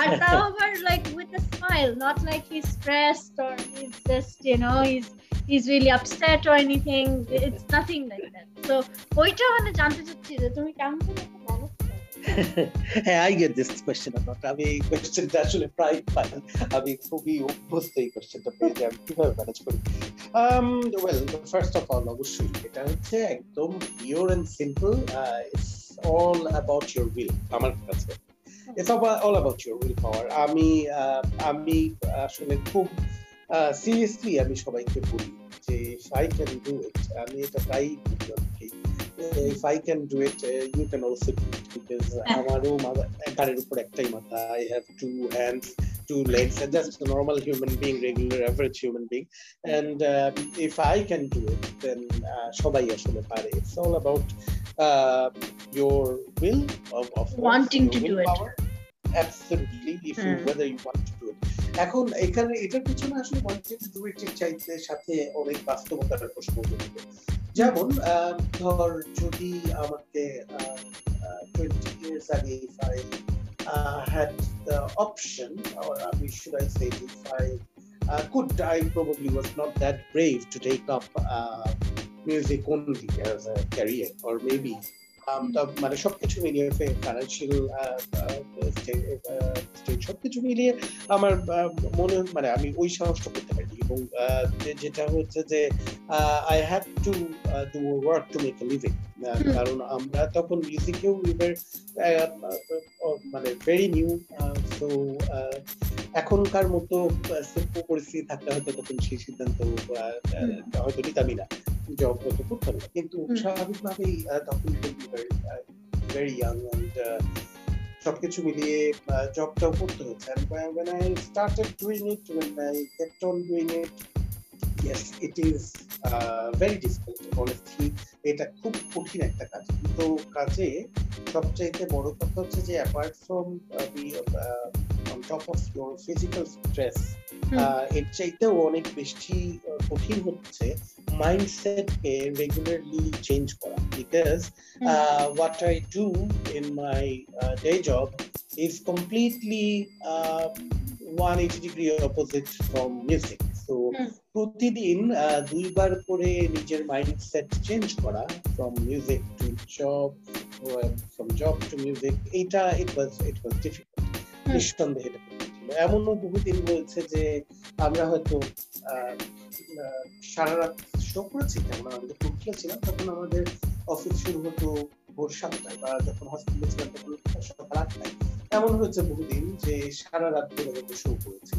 আর তাও আবার like with a smile not like he stressed or he is just you know he is he's really upset or anything. It's nothing like that. So ওইটা মানে জানতে চাচ্ছি যে তুমি কেমন করে হ্যাঁ আই গেট দিস আমি এই আসলে প্রায় পাই আমি খুবই অভ্যস্ত এই পেয়ে যে আমি কীভাবে ম্যানেজ করি? ওয়েল ফার্স্ট অফ অল অবশ্যই এটা হচ্ছে একদম pure and simple it's all about your will আমার কাছে। It's all about your willpower আমি আমি আসলে খুব সিরিয়াসলি আমি সবাইকে বলি যে আই ক্যান ডু ইট আমি এটা প্রায়ই if I can do it, uh, you can also do it because (laughs) আমারও গাড়ির উপর একটাই মাথা I have two hands, two legs, and just a normal human being, regular average human being. And uh, if I can do it, then সবাই আসলে পারে. It's all about uh, your will of, of wanting to do it. Absolutely, if you, whether you want to do it. এখন এখানে এটার পিছনে আসলে wanted to চাইতে সাথে অনেক বাস্তবতার প্রশ্ন জড়িত যেমন ধর যদি আমাকে টোয়েন্টি ইয়ার্স আগে if I option or should I say if I uh, could I probably was not that brave to take up uh, music only as maybe মানে সবকিছু মিলিয়ে ফাইন্যান্সিয়াল সবকিছু মিলিয়ে আমার মনে মানে আমি ওই সাহসটা করতে পারি এবং যেটা হচ্ছে যে I have to do work to make a living কারণ আমরা তখন মিউজিকেও উইভার মানে ভেরি নিউ সো এখনকার মতো পরিস্থিতি থাকলে হয়তো তখন সেই সিদ্ধান্ত হয়তো নিতামই না। জব হয়তো করতাম না কিন্তু স্বাভাবিকভাবেই তখন ভেরি ইয়াং অ্যান্ড সবকিছু মিলিয়ে জবটাও করতে হচ্ছে and when I started doing it when I kept on doing it yes it is uh, very difficult honestly এটা খুব কঠিন একটা কাজ। তো কাজে সবচাইতে বড় কথা হচ্ছে যে apart from on top of your physical stress এর চাইতেও অনেক বেশি কঠিন হচ্ছে মাইন্ডসেটকে রেগুলারলি চেঞ্জ করা। Because what I do in my day job is completely uh, 180 degree opposite from music. So প্রতিদিন দুইবার করে নিজের মাইন্ডসেট চেঞ্জ করা from music to job from job to music এটা it was it was difficult নিঃসন্দেহে এমনও বহুদিন বলছে যে আমরা হয়তো সারা রাত শো করেছি যেমন আমাদের টুকলে ছিলাম তখন আমাদের অফিস শুরু হতো ভোর সাতটায় বা যখন হসপিটালে ছিলাম তখন সকাল আটটায়। এমন হয়েছে বহুদিন যে সারা রাত ধরে আমরা শো করেছি।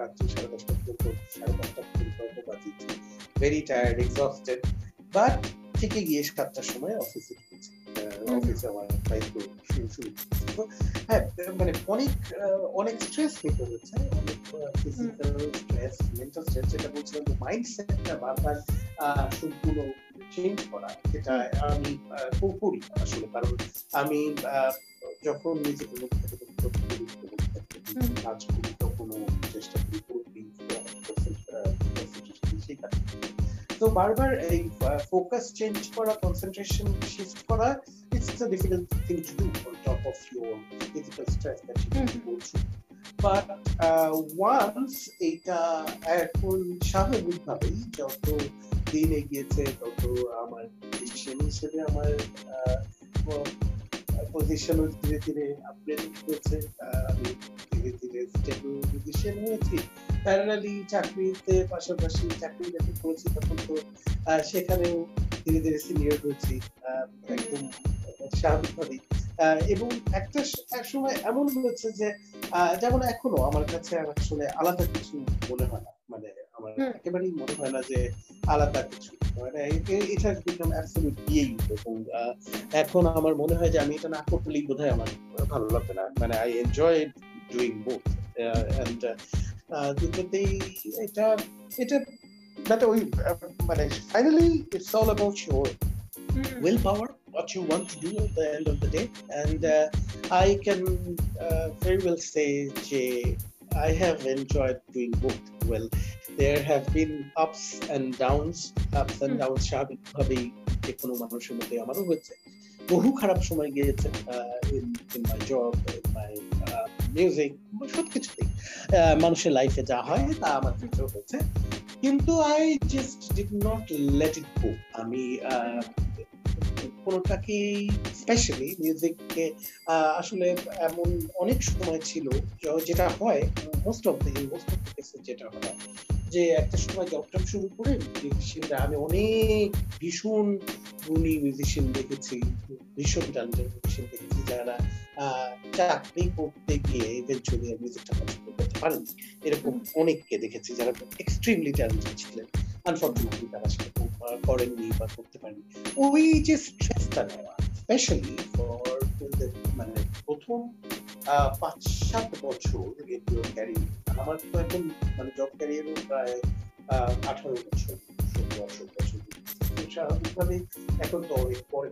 রাত্রি সাড়ে দশটা পর্যন্ত সাড়ে পাঁচটা পর্যন্ত বাজিয়েছি। ভেরি টায়ার্ড এক্সস্টেড বাট থেকে গিয়ে সাতটার সময় অফিসে ঢুকেছি। অফিসে আমার দায়িত্ব শুরু শুরু তো হ্যাঁ মানে অনেক অনেক স্ট্রেস হচ্ছে অনেক ফিজিক্যাল স্ট্রেস মেন্টাল স্ট্রেস যেটা বলছিলাম যে মাইন্ডসেটটা বারবার সম্পূর্ণ চেঞ্জ করা যেটা আমি করি আসলে। কারণ আমি যখন নিজেকে মধ্যে থেকে কাজ করি তখনও চেষ্টা করি তো বারবার এই ফোকাস চেঞ্জ করা কনসেন্ট্রেশন শিফট করা it's a difficult thing to do on top of your physical stress that you go but once এটা এখন স্বাভাবিকভাবেই যত দিন এগিয়েছে, তত আমার ডিসিশন হিসেবে আমার পজিশনও ধীরে ধীরে আপগ্রেড হয়েছে আমি ধীরে ধীরে স্টেবল পজিশন হয়েছি। প্যারালালি চাকরিতে পাশাপাশি চাকরি যখন করেছি তখন তো সেখানেও ধীরে ধীরে সিনিয়র হয়েছি একদম স্বাভাবিকভাবেই এবং একটা এক সময় এমন হয়েছে যে যেমন এখনও আমার কাছে আসলে আলাদা কিছু মনে হয় না। মানে আমার একেবারেই মনে হয় না যে আলাদা কিছু। মানে এটা বিকাম অ্যাবসলিউট বিয়েই এবং এখন আমার মনে হয় যে আমি এটা না করলেই বোধহয় আমার ভালো লাগবে না। মানে I enjoy doing both and দুটোতেই এটা এটা মানে ওই মানে finally it's all about your will power what you want to do at the end of the day and uh, i can uh, very well say Jay, i have enjoyed doing both well there have been ups and downs ups and downs স্বাভাবিকভাবেই যে কোনো মানুষের মধ্যে আমারও হয়েছে বহু খারাপ সময় গিয়েছে in my job in my music সবকিছুতেই মানুষের লাইফে যা হয়, তা আমার ক্ষেত্রেও হয়েছে। কিন্তু I just did not let it go আমি স্পেশালি মিউজিককে আসলে এমন অনেক সময় ছিল যেটা হয় মোস্ট অফ মোস্ট অফ যেটা হয়, যে একটা সময় জবটপ শুরু করে আমি অনেক ভীষণ গুণী মিউজিশিয়ান দেখেছি ভীষণ ট্যালেন্টেড মিউজিশিয়ান দেখেছি যারা চাকরি করতে গিয়ে ইভেন্চুয়ালি মিউজিকটা পছন্দ করতে পারেন এরকম অনেককে দেখেছি যারা এক্সট্রিমলি ট্যালেন্টেড ছিলেন। আনফর্চুনেটলি তারা সেটা করেননি বা করতে পারেনি ওই যে স্ট্রেসটা নেওয়া স্পেশালি ফর মানে প্রথম পাঁচ সাত বছর রেডিও ক্যারিয়ার আমার তো এখন মানে জব ক্যারিয়ারও প্রায় আঠারো বছর ষোলো বছর। স্বাভাবিকভাবে এখন তো অনেক পরে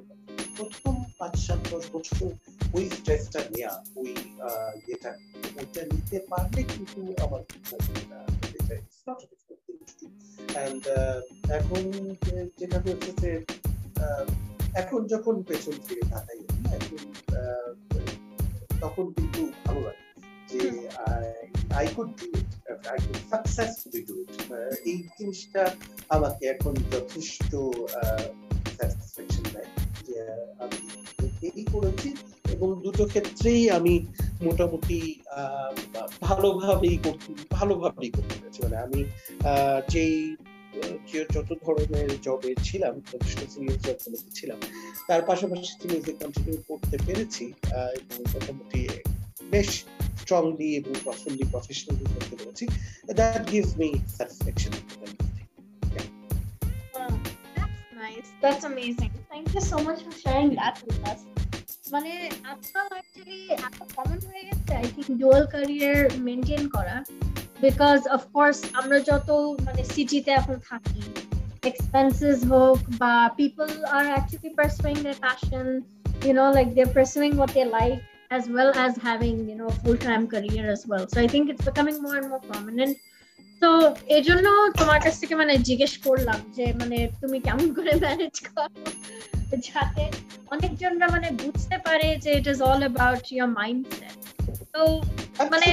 প্রথম পাঁচ সাত দশ বছর ওই স্ট্রেসটা নেওয়া ওই যেটা, ওইটা নিতে পারলে কিন্তু আমার অ্যান্ড এখন যেটা হচ্ছে যে এখন যখন পেছন ফিরে তাকাই এখন তখন কিন্তু ভালো লাগে। I could do it I could successfully do it এই জিনিসটা আমাকে এখন যথেষ্ট স্যাটিসফ্যাকশন দেয় যে, আমি এই করেছি এবং দুটো ক্ষেত্রেই আমি মোটামুটি ভালোভাবেই করতে ভালোভাবেই করতে পেরেছি। মানে আমি যেই যত ধরনের জবে ছিলাম যথেষ্ট সিরিয়াস জবগুলোতে ছিলাম, তার পাশাপাশি মিউজিক কন্টিনিউ করতে পেরেছি এবং মোটামুটি বেশ স্ট্রংলি এবং প্রফুল্লি প্রফেশনালি করতে পেরেছি that gives me satisfaction Nice. That's amazing. Thank you so much for sharing that with us. মানে আজকাল অ্যাকচুয়ালি এত কমন হয়ে গেছে I think dual career maintain করা বিকজ অফকোর্স আমরা যত মানে সিটিতে এখন থাকি expenses hook but people are actually pursuing their passion you know like they're pursuing what they like as well as having you know a full-time career as well. So i think it's becoming more and more prominent তো এই জন্য তোমার কাছ থেকে মানে জিজ্ঞেস করলাম যে মানে তুমি কেমন করে ম্যানেজ করো? যাতে অনেকজনরা মানে বুঝতে পারে যে it is all about your mindset তো মানে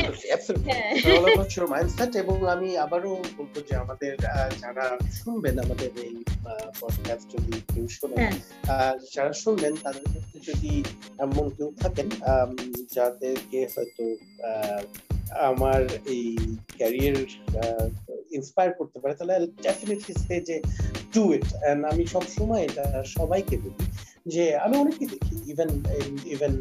মাইন্ডসেট এবং আমি আবারও বলব যে আমাদের যারা শুনবেন আমাদের এই পডকাস্ট যদি কেউ শোনেন হ্যাঁ। যারা শুনবেন তাদের যদি এমন কেউ থাকেন যাদেরকে হয়তো আমার এই ক্যারিয়ার ইন্সপায়ার করতে পারে তাহলে ডেফিনেটলি সে যে ডু ইট এন্ড আমি সব সময় এটা সবাইকে বলি যে আমি অনেককে দেখি even even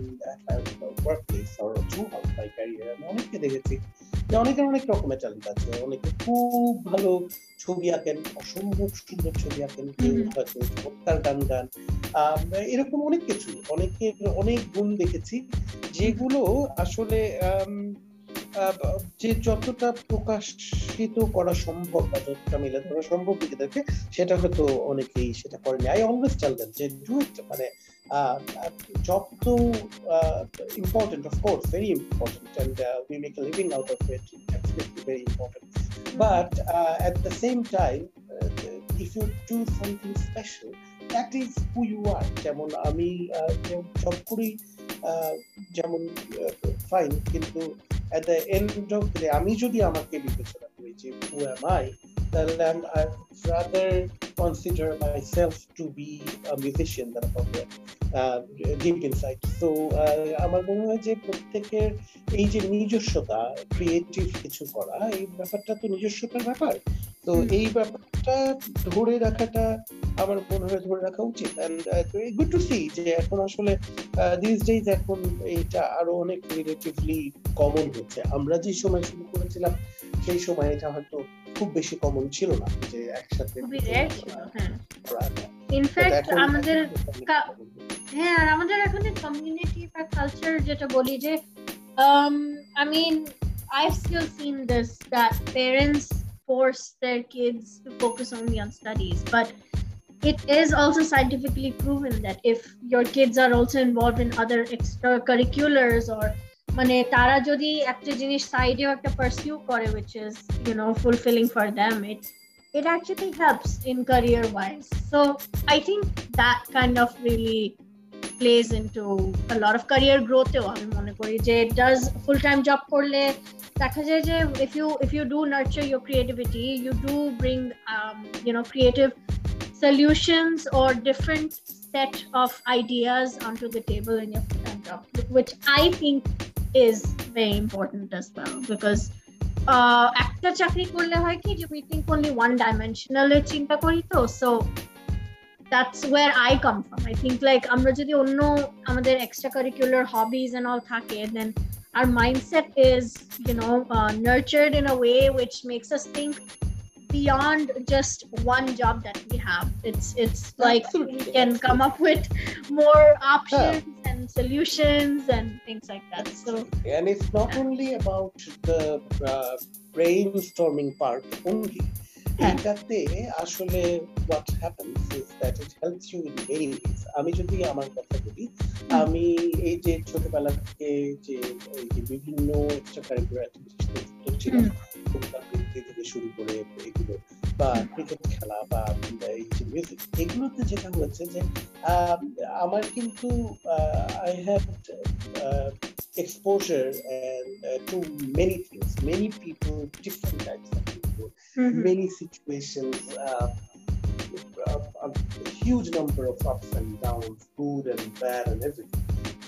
work place or throughout my career আমি অনেককে দেখেছি যে অনেকের অনেক রকমের ট্যালেন্ট আছে। অনেকে খুব ভালো ছবি আঁকেন অসম্ভব সুন্দর ছবি আঁকেন কেউ হয়তো চমৎকার গান গান। এরকম অনেক কিছু অনেকের অনেক গুণ দেখেছি যেগুলো আসলে যে যতটা প্রকাশিত করা সম্ভব বা যতটা মিলে ধরা সম্ভব নিজেদেরকে সেটা হয়তো অনেকেই সেটা করেনি আই অলওয়েজ টেল দেম যে ডু ইট মানে uh, important of course very important and uh, we make a living out of it absolutely very important but uh, at the same time if you do something special that is who you are যেমন আমি job করি যেমন fine কিন্তু at the end of the আমি যদি আমাকে বিবেচনা করি যে rather consider myself to be a musician তো আমার মনে হয় যে প্রত্যেকের এই যে নিজস্বতা ক্রিয়েটিভ কিছু করা এই ব্যাপারটা তো নিজস্বতার ব্যাপার। তো এই ব্যাপারটা ধরে রাখাটা আমার মনে হয় ধরে রাখা উচিত। গুড টু সি যে এখন আসলে দিস ডেজ এখন এটা আরও অনেক রিলেটিভলি কমন হচ্ছে। আমরা যে সময় শুরু করেছিলাম সেই সময় এটা হয়তো খুব বেশি কমন ছিল না যে একসাথে ইনফ্যাক্ট। আমাদের হ্যাঁ আর আমাদের এখানে কমিউনিটি বা কালচার যেটা বলি যে I mean I've still seen this that parents force their kids to focus only on studies, but it is also scientifically proven that if your kids are also involved in other extracurriculars or মানে তারা যদি একটা জিনিস সাইডেও একটা pursue করে which is you know fulfilling for them it it actually helps in career wise so i think that kind of really plays into a lot of career growth আমি মনে করি যে does full time job করলে দেখা যায় যে if you if you do nurture your creativity you do bring um, you know creative solutions or different set of ideas onto the table in your full-time job, which I think is very important as well because একটা চাকরি করলে হয় কি যে we think only one dimensional চিন্তা করি তো so that's where I come from. I think like আমরা যদি অন্য আমাদের extracurricular hobbies and all থাকে then our mindset is you know uh, nurtured in a way which makes us think beyond just one job that we have. It's it's like Absolutely. we can come up with more options yeah. and solutions and things like that. So and it's not only about the uh, brainstorming part only. এটাতে আসলে what happens is that it helps you in many ways আমি যদি আমার কথা বলি আমি এই যে ছোটবেলা থেকে যে এই যে বিভিন্ন এক্সট্রা কারিকুলার অ্যাক্টিভিটিস ছিলাম থেকে শুরু করে এগুলো বা ক্রিকেট খেলা বা এই যে মিউজিক এগুলোতে যেটা হয়েছে যে আমার কিন্তু I have exposure and uh, to many things, many people, different types of people, mm-hmm. many situations, uh, a, a, huge number of ups and downs, good and bad and everything.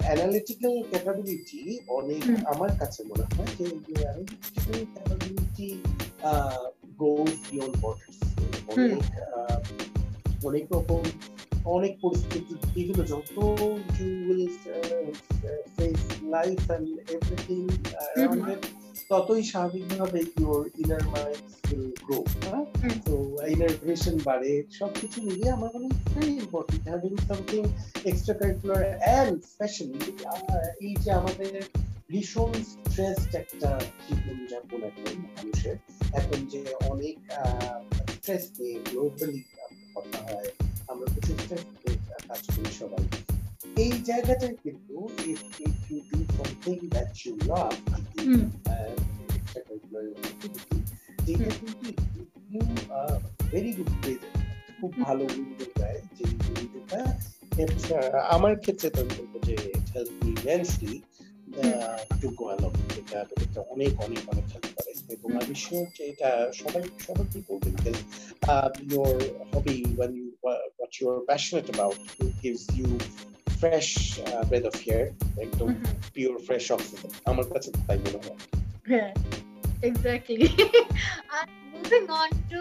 Analytical capability অনেক আমার কাছে মনে হয় যে analytical capability goes beyond borders অনেক অনেক রকম অনেক পরিস্থিতি এগুলো যত you will face life and everything ততই স্বাভাবিকভাবে your inner mind will grow তো ইনার ভিশন বাড়ে সবকিছু মিলিয়ে আমার মনে হয় very important having something extracurricular and specially এই যে আমাদের ভীষণ স্ট্রেসড একটা জীবনযাপন এখন মানুষের এখন যে অনেক স্ট্রেস নিয়ে গ্লোবালি কথা হয় আমরা প্রচুর স্ট্রেস কাজ করি সবাই। এই জায়গাটায় কিন্তু যেটা ভেরি গুড খুব ভালো উইন্ডো দেয় যে উইন্ডোটা আমার ক্ষেত্রে তো আমি বলব যে help me immensely to go along এটা এটা অনেক অনেক অনেক হেল্প করে। এবং আমি শিওর যে এটা সবাই সবাইকে করবে? Because your hobby when you what you're passionate about gives you fresh uh, breath of air একদম পিওর ফ্রেশ অক্সিজেন আমার কাছে তাই মনে হয় হ্যাঁ exactly (laughs) and moving on to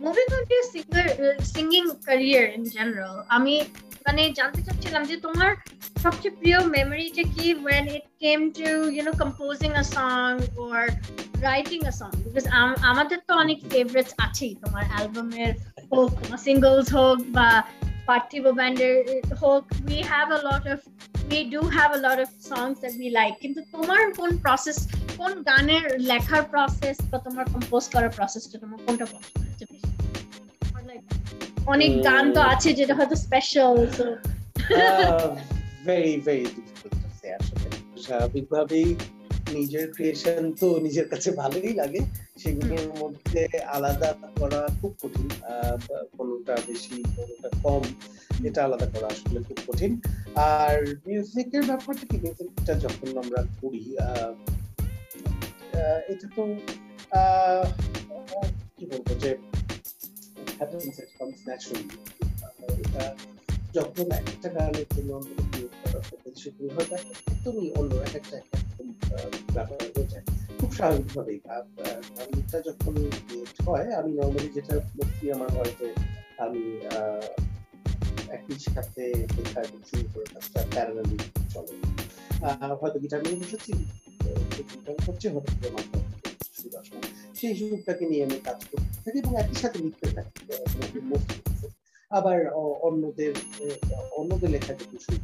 moving on to your singer uh, singing career in general আমি মানে জানতে চাচ্ছিলাম যে তোমার সবচেয়ে প্রিয় মেমোরিটা কি when it came to you know composing a song or writing a song because আমাদের তো অনেক ফেভারিটস আছেই তোমার অ্যালবামের হোক তোমার সিঙ্গলস হোক বা পার্থিব ব্যান্ডের হোক we have a lot of we do have a lot of songs that we like. কিন্তু তোমার কোন প্রসেস কোন গানের লেখার প্রসেস বা তোমার কম্পোজ করার প্রসেসটা তোমার কোনটা পছন্দ হচ্ছে বেশি অনেক গান তো আছে যেটা হয়তো special so very very difficult to say আসলে স্বাভাবিকভাবেই নিজের ক্রিয়েশন তো নিজের কাছে ভালোই লাগে সেগুলোর মধ্যে আলাদা করা খুব কঠিন কোনোটা বেশি কোনোটা কম এটা আলাদা করা আসলে খুব কঠিন। আর মিউজিকের ব্যাপারটা কি? মিউজিকটা যখন আমরা করি এটা তো কি বলব যে এটা যখন একটা গানের জন্য আমরা ক্রিয়েট করা সেগুলো হয়তো একদমই অন্য এক একটা ব্যাপার হয়ে যায়। খুব স্বাভাবিকভাবেই গানটা যখন হয়, আমি নর্মালি যেটা মোস্টলি আমার হয় যে আমি একই সাথে লেখা শুরু করে কাজটা প্যারালালি চলে। হয়তো গিটার নিয়ে বসেছি গিটার করছে হয়তো সেই সুযোগটাকে নিয়ে আমি কাজ করতে থাকি এবং একই সাথে লিখতে থাকি আবার অন্যদের অন্যদের লেখা যদি শুরু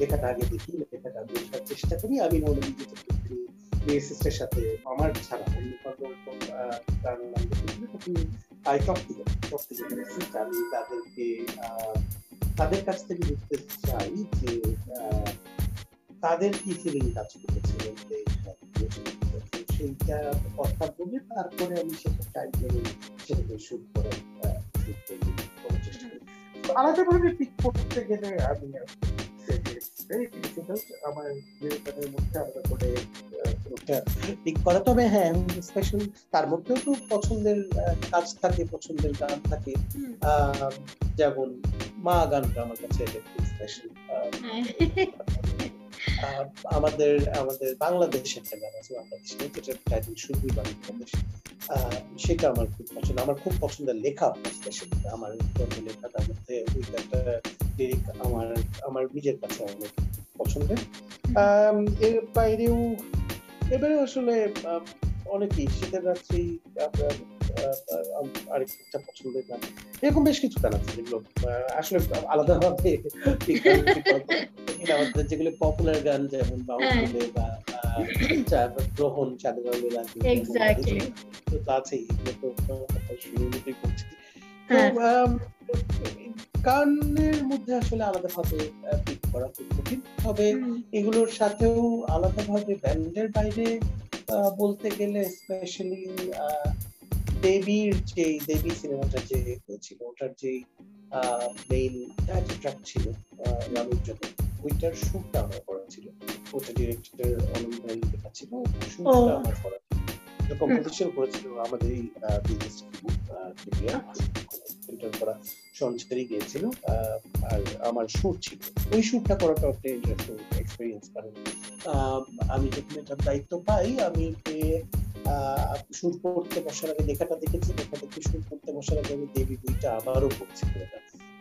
লেখাটা আগে দেখি, লেখাটা বোঝার চেষ্টা করি। আমি সাথে আমার ছাড়া অন্য গান তখন আই টক আমি তাদেরকে তাদের কাছ থেকে বুঝতে চাই যে তাদের কি ফিলিং কাজ করেছে? সেইটা কথা বলে তারপরে আমি সেটা টাইম সেটাকে শুট করে চেষ্টা করি আলাদাভাবে পিক করতে গেলে আমি আমার জীবনের মধ্যে আলাদা করে পিক করা। তবে হ্যাঁ স্পেশাল তার মধ্যেও তো পছন্দের কাজ থাকে পছন্দের গান থাকে। যেমন মা গানটা আমার কাছে স্পেশাল আমাদের আমাদের বাংলাদেশের একটা গান আছে বাংলাদেশে যেটার টাইটেল শুধুই বাংলাদেশ। সেটা আমার খুব পছন্দ। আমার খুব পছন্দের লেখা স্পেশালি আমার লেখা তার মধ্যে একটা লিরিক আমার আমার নিজের কাছে অনেক পছন্দের। এর বাইরেও এবারে আসলে অনেকেই শীতের রাত্রি আরেকটা পছন্দের গান। এরকম বেশ কিছু গান আছে যেগুলো আসলে আলাদাভাবে (laughs) আমাদের যেগুলো পপুলার গান যেমন বাউল বা গ্রহণ চাঁদের তো আছেই তো করছি গানের মধ্যে আসলে আলাদাভাবে পিক করা খুব কঠিন। তবে এগুলোর সাথেও আলাদাভাবে ব্যান্ডের বাইরে বলতে গেলে স্পেশালি দেবীর যে দেবী সিনেমাটা যে হয়েছিল ওটার যে মেইন ট্র্যাক ছিল রামের জগৎ ওইটার শুটটা আমার করা ছিল। ওটা ডিরেক্টর অনন্ত ভাই লেখা ছিল। শুটটা আমার করা কম্পোজিশন করেছিল আমাদের এই বিজনেস ফিল্টার করা সঞ্চারি গিয়েছিল আর আমার শুট ছিল। ওই শুটটা করাটা একটা ইন্টারেস্টিং এক্সপিরিয়েন্স কারণ আমি যখন এটার দায়িত্ব পাই আমি সুর করতে বসার আগে লেখাটা দেখেছি। লেখা দেখে সুর করতে বসার আগে আমি দেবী বইটা আবারও পড়ছি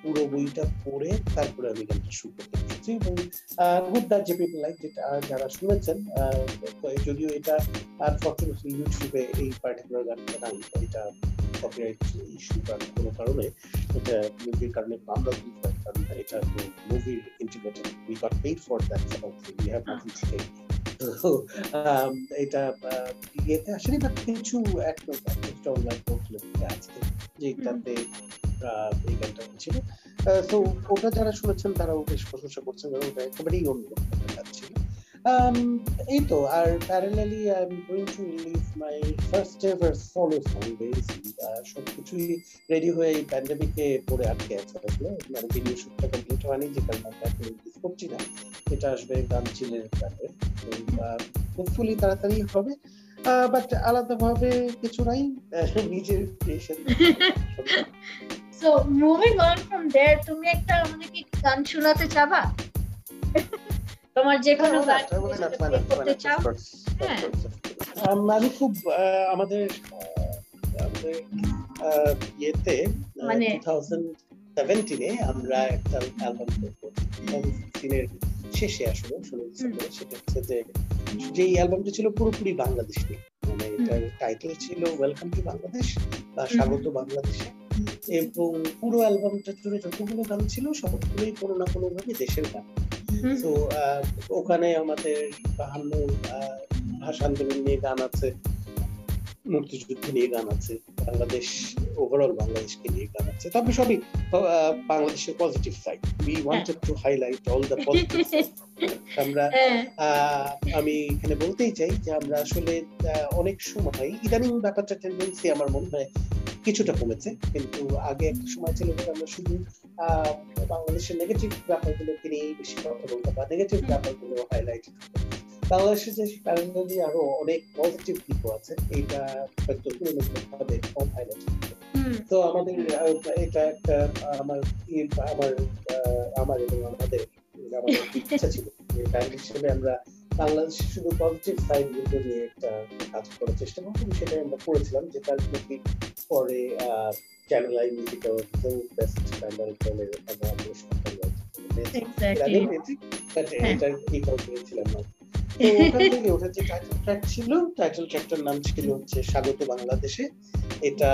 পুরো বইটা পড়ে তারপরে আমি গানটা শুরু করতে বসেছি এবং গুড দ্যাট যে পিপল লাইক যেটা যারা শুনেছেন যদিও এটা আনফর্চুনেটলি ইউটিউবে এই পার্টিকুলার গানটা নাই এটা কপিরাইট ইস্যু কোনো কারণে এটা মুভির কারণে কারণ এটা মুভির integrated we got paid for that we have nothing to এটা ইয়েতে আসেনি বাট কিছু একটা অনলাইন আছে যেটাতে এই গানটা তো ওটা যারা শুনেছেন তারাও বেশ প্রশংসা করছেন ওটা একেবারেই অন্যরকম এই তো, আর parallelly I am going to release my first ever solo song ready হয়ে এই পড়ে আটকে আছে মানে ভিডিও শুটটা কমপ্লিট হয়নি, যে রিলিজ করছি না। এটা আসবে গান চিলের গানে হোপফুলি তাড়াতাড়ি হবে। বাট আলাদাভাবে কিছু নাই। নিজের (laughs) so moving on from there তুমি একটা আমাদেরকে গান শোনাতে চাবা? তোমার যে কোনো গান করতে চাও? হ্যাঁ আমি খুব আমাদের আমাদের ইয়েতে মানে 2017 এ আমরা একটা অ্যালবাম করব। 2016 শেষে আসলে ষোলো সেটা হচ্ছে যে যে অ্যালবামটা ছিল পুরোপুরি বাংলাদেশ নিয়ে। মানে এটার টাইটেল ছিল ওয়েলকাম টু বাংলাদেশ বা স্বাগত বাংলাদেশে এবং পুরো অ্যালবামটা জুড়ে যতগুলো গান ছিল সবগুলোই কোনো না কোনো ভাবে দেশের গান। তো ওখানে আমাদের বাহান্ন ভাষা আন্দোলন নিয়ে গান আছে। মুক্তিযুদ্ধ নিয়ে গান আছে বাংলাদেশ ওভারঅল বাংলাদেশকে নিয়ে গান আছে তবে সবই বাংলাদেশের positive side we wanted to highlight all the positive আমরা আমি এখানে বলতেই চাই যে আমরা আসলে অনেক সময় ইদানিং ব্যাপারটা টেন্ডেন্সি আমার মনে হয় কিছুটা কমেছে কিন্তু আগে একটা সময় ছিল যে আমরা শুধু বাংলাদেশের নেগেটিভ ব্যাপারগুলোকে নিয়ে বেশি কথা বলতাম বা নেগেটিভ ব্যাপারগুলো হাইলাইট বাংলাদেশে যে প্যারালি আরও অনেক পজিটিভ দিকও আছে এইটা হয়তো তুলনামূলকভাবে কম হাইলাইট তো আমাদের এটা একটা আমার আমার আমার এবং আমাদের আমাদের ইচ্ছা ছিল যে ব্যান্ড হিসেবে আমরা বাংলাদেশে শুধু পজিটিভ সাইডগুলো নিয়ে একটা কাজ করার চেষ্টা করতাম সেটাই আমরা করেছিলাম যেটা আলটিমেটলি পরে channel I music best band অ্যালবামের এটা এই করেছিলাম না। ওটার যে টাইটেল ট্র্যাক ছিল টাইটেল ট্র্যাকটার নাম ছিল হচ্ছে স্বাগত বাংলাদেশে। এটা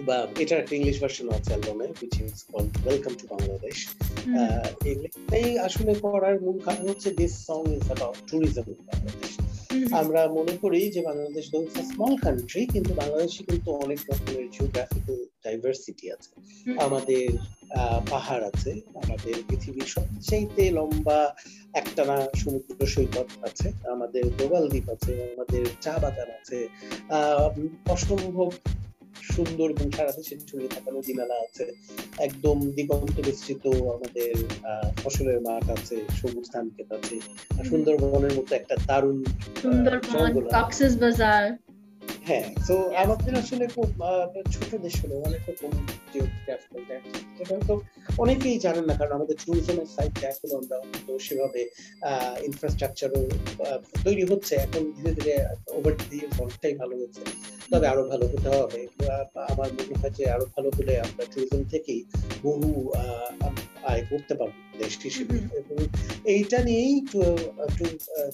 বা এটার একটা ইংলিশ ভার্সন আছে অ্যালবামে which is call welcome to Bangladesh এই আসলে করার মূল কারণ হচ্ছে this song is about tourism Bangladesh আমরা মনে করি যে বাংলাদেশ দো স্মল কান্ট্রি কিন্তু বাংলাদেশে কিন্তু অনেক রকমের জিওগ্রাফিক্যাল ডাইভার্সিটি আছে। আমাদের পাহাড় আছে আমাদের পৃথিবীর সবচেয়ে লম্বা একটানা সমুদ্র সৈকত আছে আমাদের প্রবাল দ্বীপ আছে আমাদের চা বাগান আছে অসম্ভব সুন্দর এবং সারা সেটি ছড়িয়ে থাকা নদী নালা আছে। একদম দিগন্ত বিস্তৃত আমাদের ফসলের মাঠ আছে সবুজ ধান ক্ষেত আছে সুন্দরবনের মতো একটা দারুণ সুন্দরবন কক্সেস বাজার হ্যাঁ তো আমাদের আসলে খুব ছোট দেশ হলো অনেক রকম অনেকেই জানেন না কারণ আমাদের ট্যুরিজমের সাইডটা এখন আমরা তো সেভাবে ইনফ্রাস্ট্রাকচারও তৈরি হচ্ছে। এখন ধীরে ধীরে ওভার দিয়ে অনেকটাই ভালো হচ্ছে। তবে আরও ভালো হতে হবে। আমার মনে হয় যে আরও ভালো হলে আমরা ট্যুরিজম থেকেই বহু আয় করতে পারব দেশ হিসেবে। এবং এইটা নিয়েই to to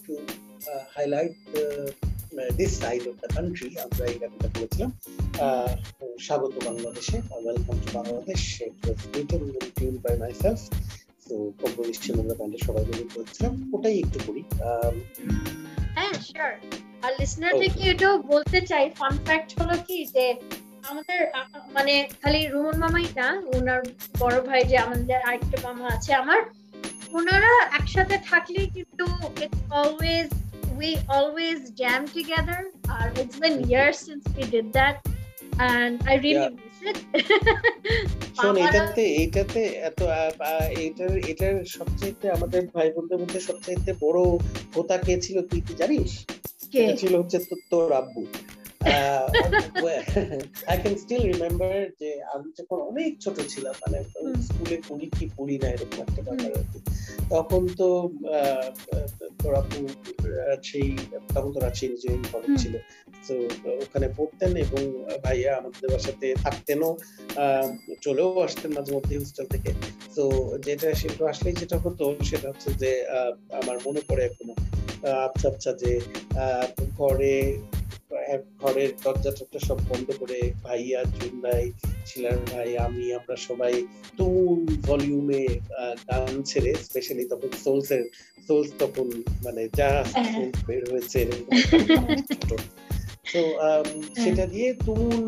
to highlight this side of the country আমরা এই গানটা করেছিলাম স্বাগত বাংলাদেশে। Welcome to Bangladesh it was written tune by myself তো কম্পোজিশন আমরা ব্যান্ডের সবাই মিলে করেছিলাম ওটাই একটু করি। হ্যাঁ শিওর আর লিসনারদেরকে এটাও বলতে চাই ফান ফ্যাক্ট হলো কি যে আমাদের মানে খালি রুমন মামাই না ওনার বড় ভাই যে আমাদের আরেকটা মামা আছে আমার ওনারা একসাথে থাকলে কিন্তু it's always we always jam together. Uh, it's been years since we did that, and I really yeah. miss it. শোন এটাতে এটাতে এত এটার এটার সবচেয়ে আমাদের ভাই বোনদের মধ্যে সবচেয়ে বড় হোতা কে ছিল তুই কি জানিস ছিল হচ্ছে তোর আব্বু আই ক্যান স্টিল রিমেম্বার যে আমি যখন অনেক ছোট ছিলাম মানে স্কুলে পড়ি কি পড়ি না এরকম একটা ব্যাপার তখন তো রাজশাহী তখন তো রাজশাহী ইঞ্জিনিয়ারিং কলেজ ছিল। তো ওখানে পড়তেন এবং ভাইয়া আমাদের বাসাতে থাকতেনও চলেও আসতেন মাঝে মধ্যে হোস্টেল থেকে। তো যেটা সেটা আসলেই যেটা হতো সেটা হচ্ছে যে আমার মনে পড়ে এখনও। আচ্ছা আচ্ছা যে ঘরে ঘরের দরজা টরজা সব বন্ধ করে ভাইয়া জুন ভাই ছিলেন ভাই আমি আমরা সবাই তুমুল ভলিউমে গান ছেড়ে স্পেশালি তখন সোলস এর সোলস তখন মানে যা। বের হয়েছে (laughs) তো সেটা দিয়ে তুমুল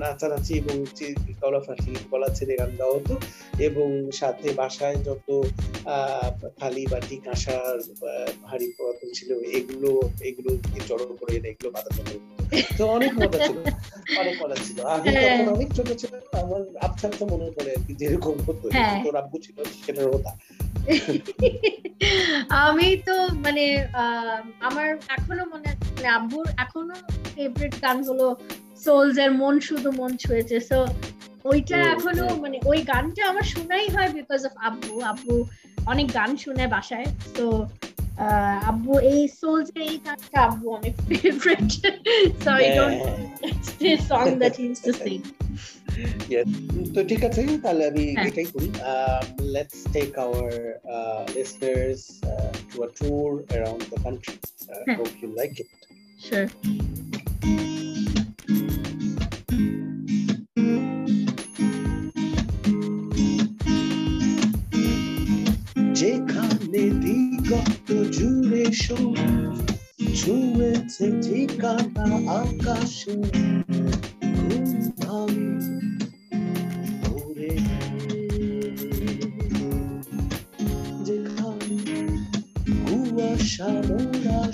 নাচানাচি এবং গলা ছেড়ে গান গাওয়া হতো এবং সাথে বাসায় যত থালি বাটি কাঁসার হাড়ি পুরাতন ছিল এগুলো এগুলো জড়ো করে এনে এগুলো বাঁধানো তো অনেক মজা ছিল অনেক মজা ছিল আমি হ্যাঁ। তখন অনেক ছোট ছিল আমার আবছা মনে পড়ে আর কি যেরকম হতো হ্যাঁ। তোর আব্বু ছিল সেটার হতা আমি তো মানে আমার এখনও মনে মানে আব্বুর এখনও ফেভারিট গান হলো সোলস এর মন শুধু মন ছুঁয়েছে। সো ওইটা এখনও মানে ওই গানটা আমার শোনাই হয় বিকজ অফ আব্বু। আব্বু অনেক গান শুনে বাসায়। তো আব্বু এই সোলস এই গানটা আব্বু অনেক favourite so I don't song that he use to sing তো ঠিক আছে তাহলে আমি এটাই করি let's take our listeners to a tour around the country hope you like it Sure. যেখানে দিগন্ত জুড়ে ছুঁয়েছে ঠিকানা আকাশে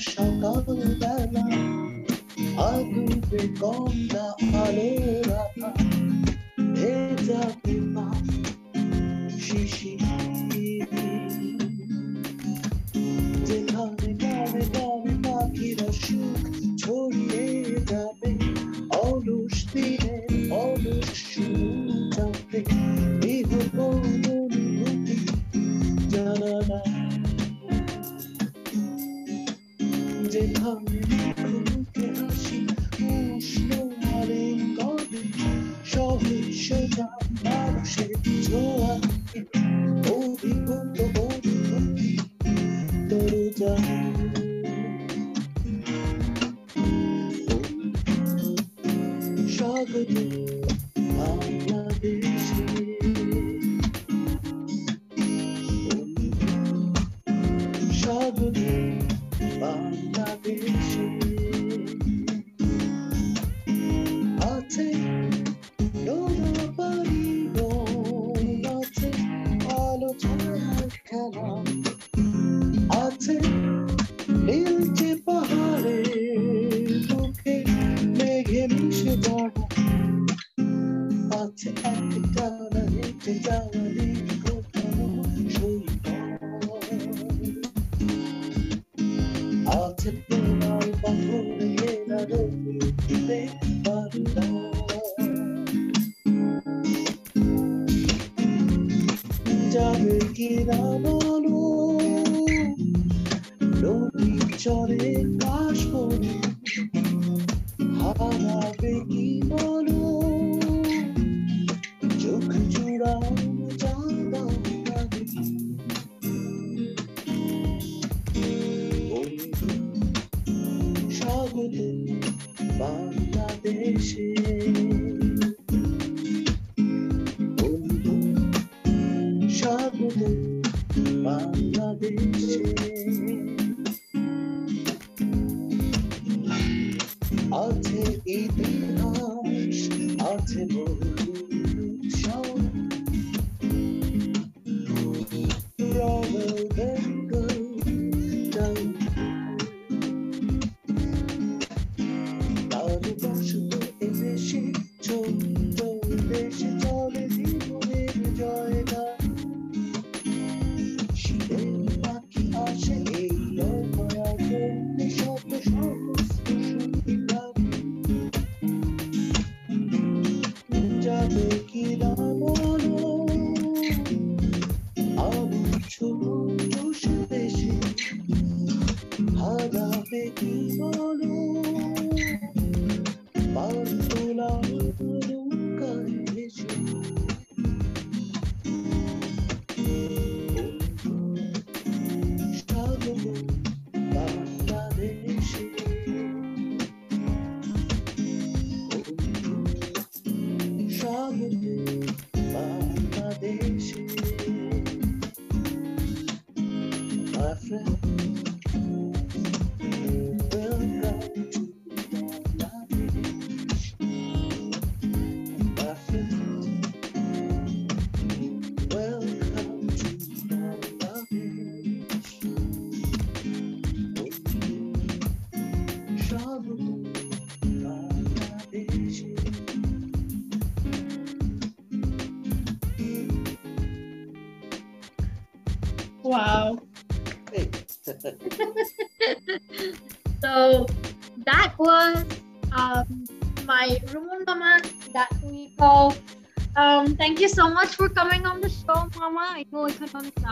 সকালবেলা আগুবে কমলা আলোরা ভেজা পেপা শিশি মানুষের ছোঁয়া অভিভূত অভিভূতি দরজা স্বাগত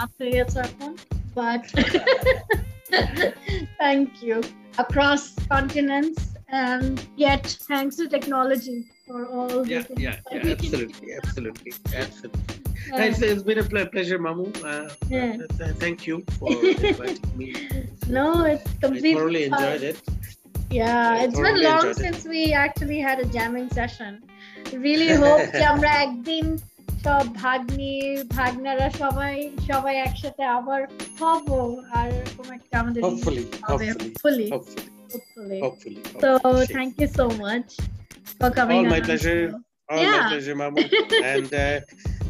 afterwards happen, but (laughs) (laughs) thank you. Across continents and yet thanks to technology for all yeah yeah, yeah absolutely absolutely absolutely. Uh, it's been a pleasure mamu. Uh, uh, yeah. Thank you for (laughs) no it's completely I thoroughly enjoyed it. Yeah, it's been long since we actually had a jamming session. Really hope Jamra Ekdin সব ভাগ্নি ভাগ্নারা সবাই সবাই একসাথে আবার হব আর and (laughs) uh,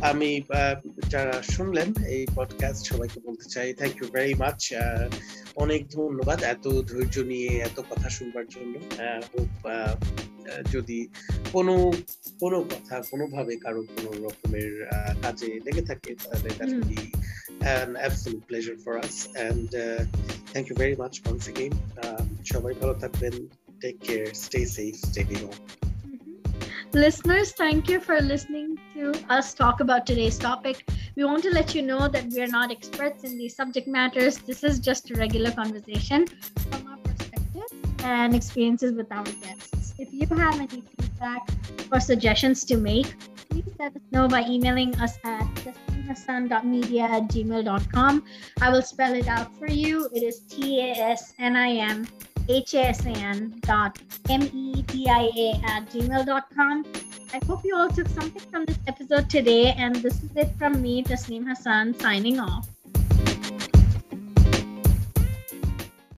আমি uh, যারা শুনলেন এই পডকাস্ট সবাইকে বলতে চাই থ্যাংক ইউ ভেরি মাচ অনেক ধন্যবাদ এত ধৈর্য নিয়ে এত কথা শুনবার জন্য। uh, আই যদি কোনো কোনো কথা কোনোভাবে কারো কোনো রকমের uh, কাজে লেগে থাকে তাহলে that Hmm. would be an absolute pleasure for us and uh, thank you very much once again Uh, সবাই ভালো থাকবেন take care stay safe stay home Mhm. Listeners, thank you for listening to us talk about today's topic. We want to let you know that we are not experts in these subject matters. This is just a regular conversation from our perspective and experiences with our guests. If you have any feedback or suggestions to make, please let us know by emailing us at tasneemhassan.media at gmail.com. I will spell it out for you. It is T A S N I M H-A-S-A-N dot M-E-D-I-A at gmail.com. I hope you all took something from this episode today, and this is it from me, Tasneem Hassan, signing off.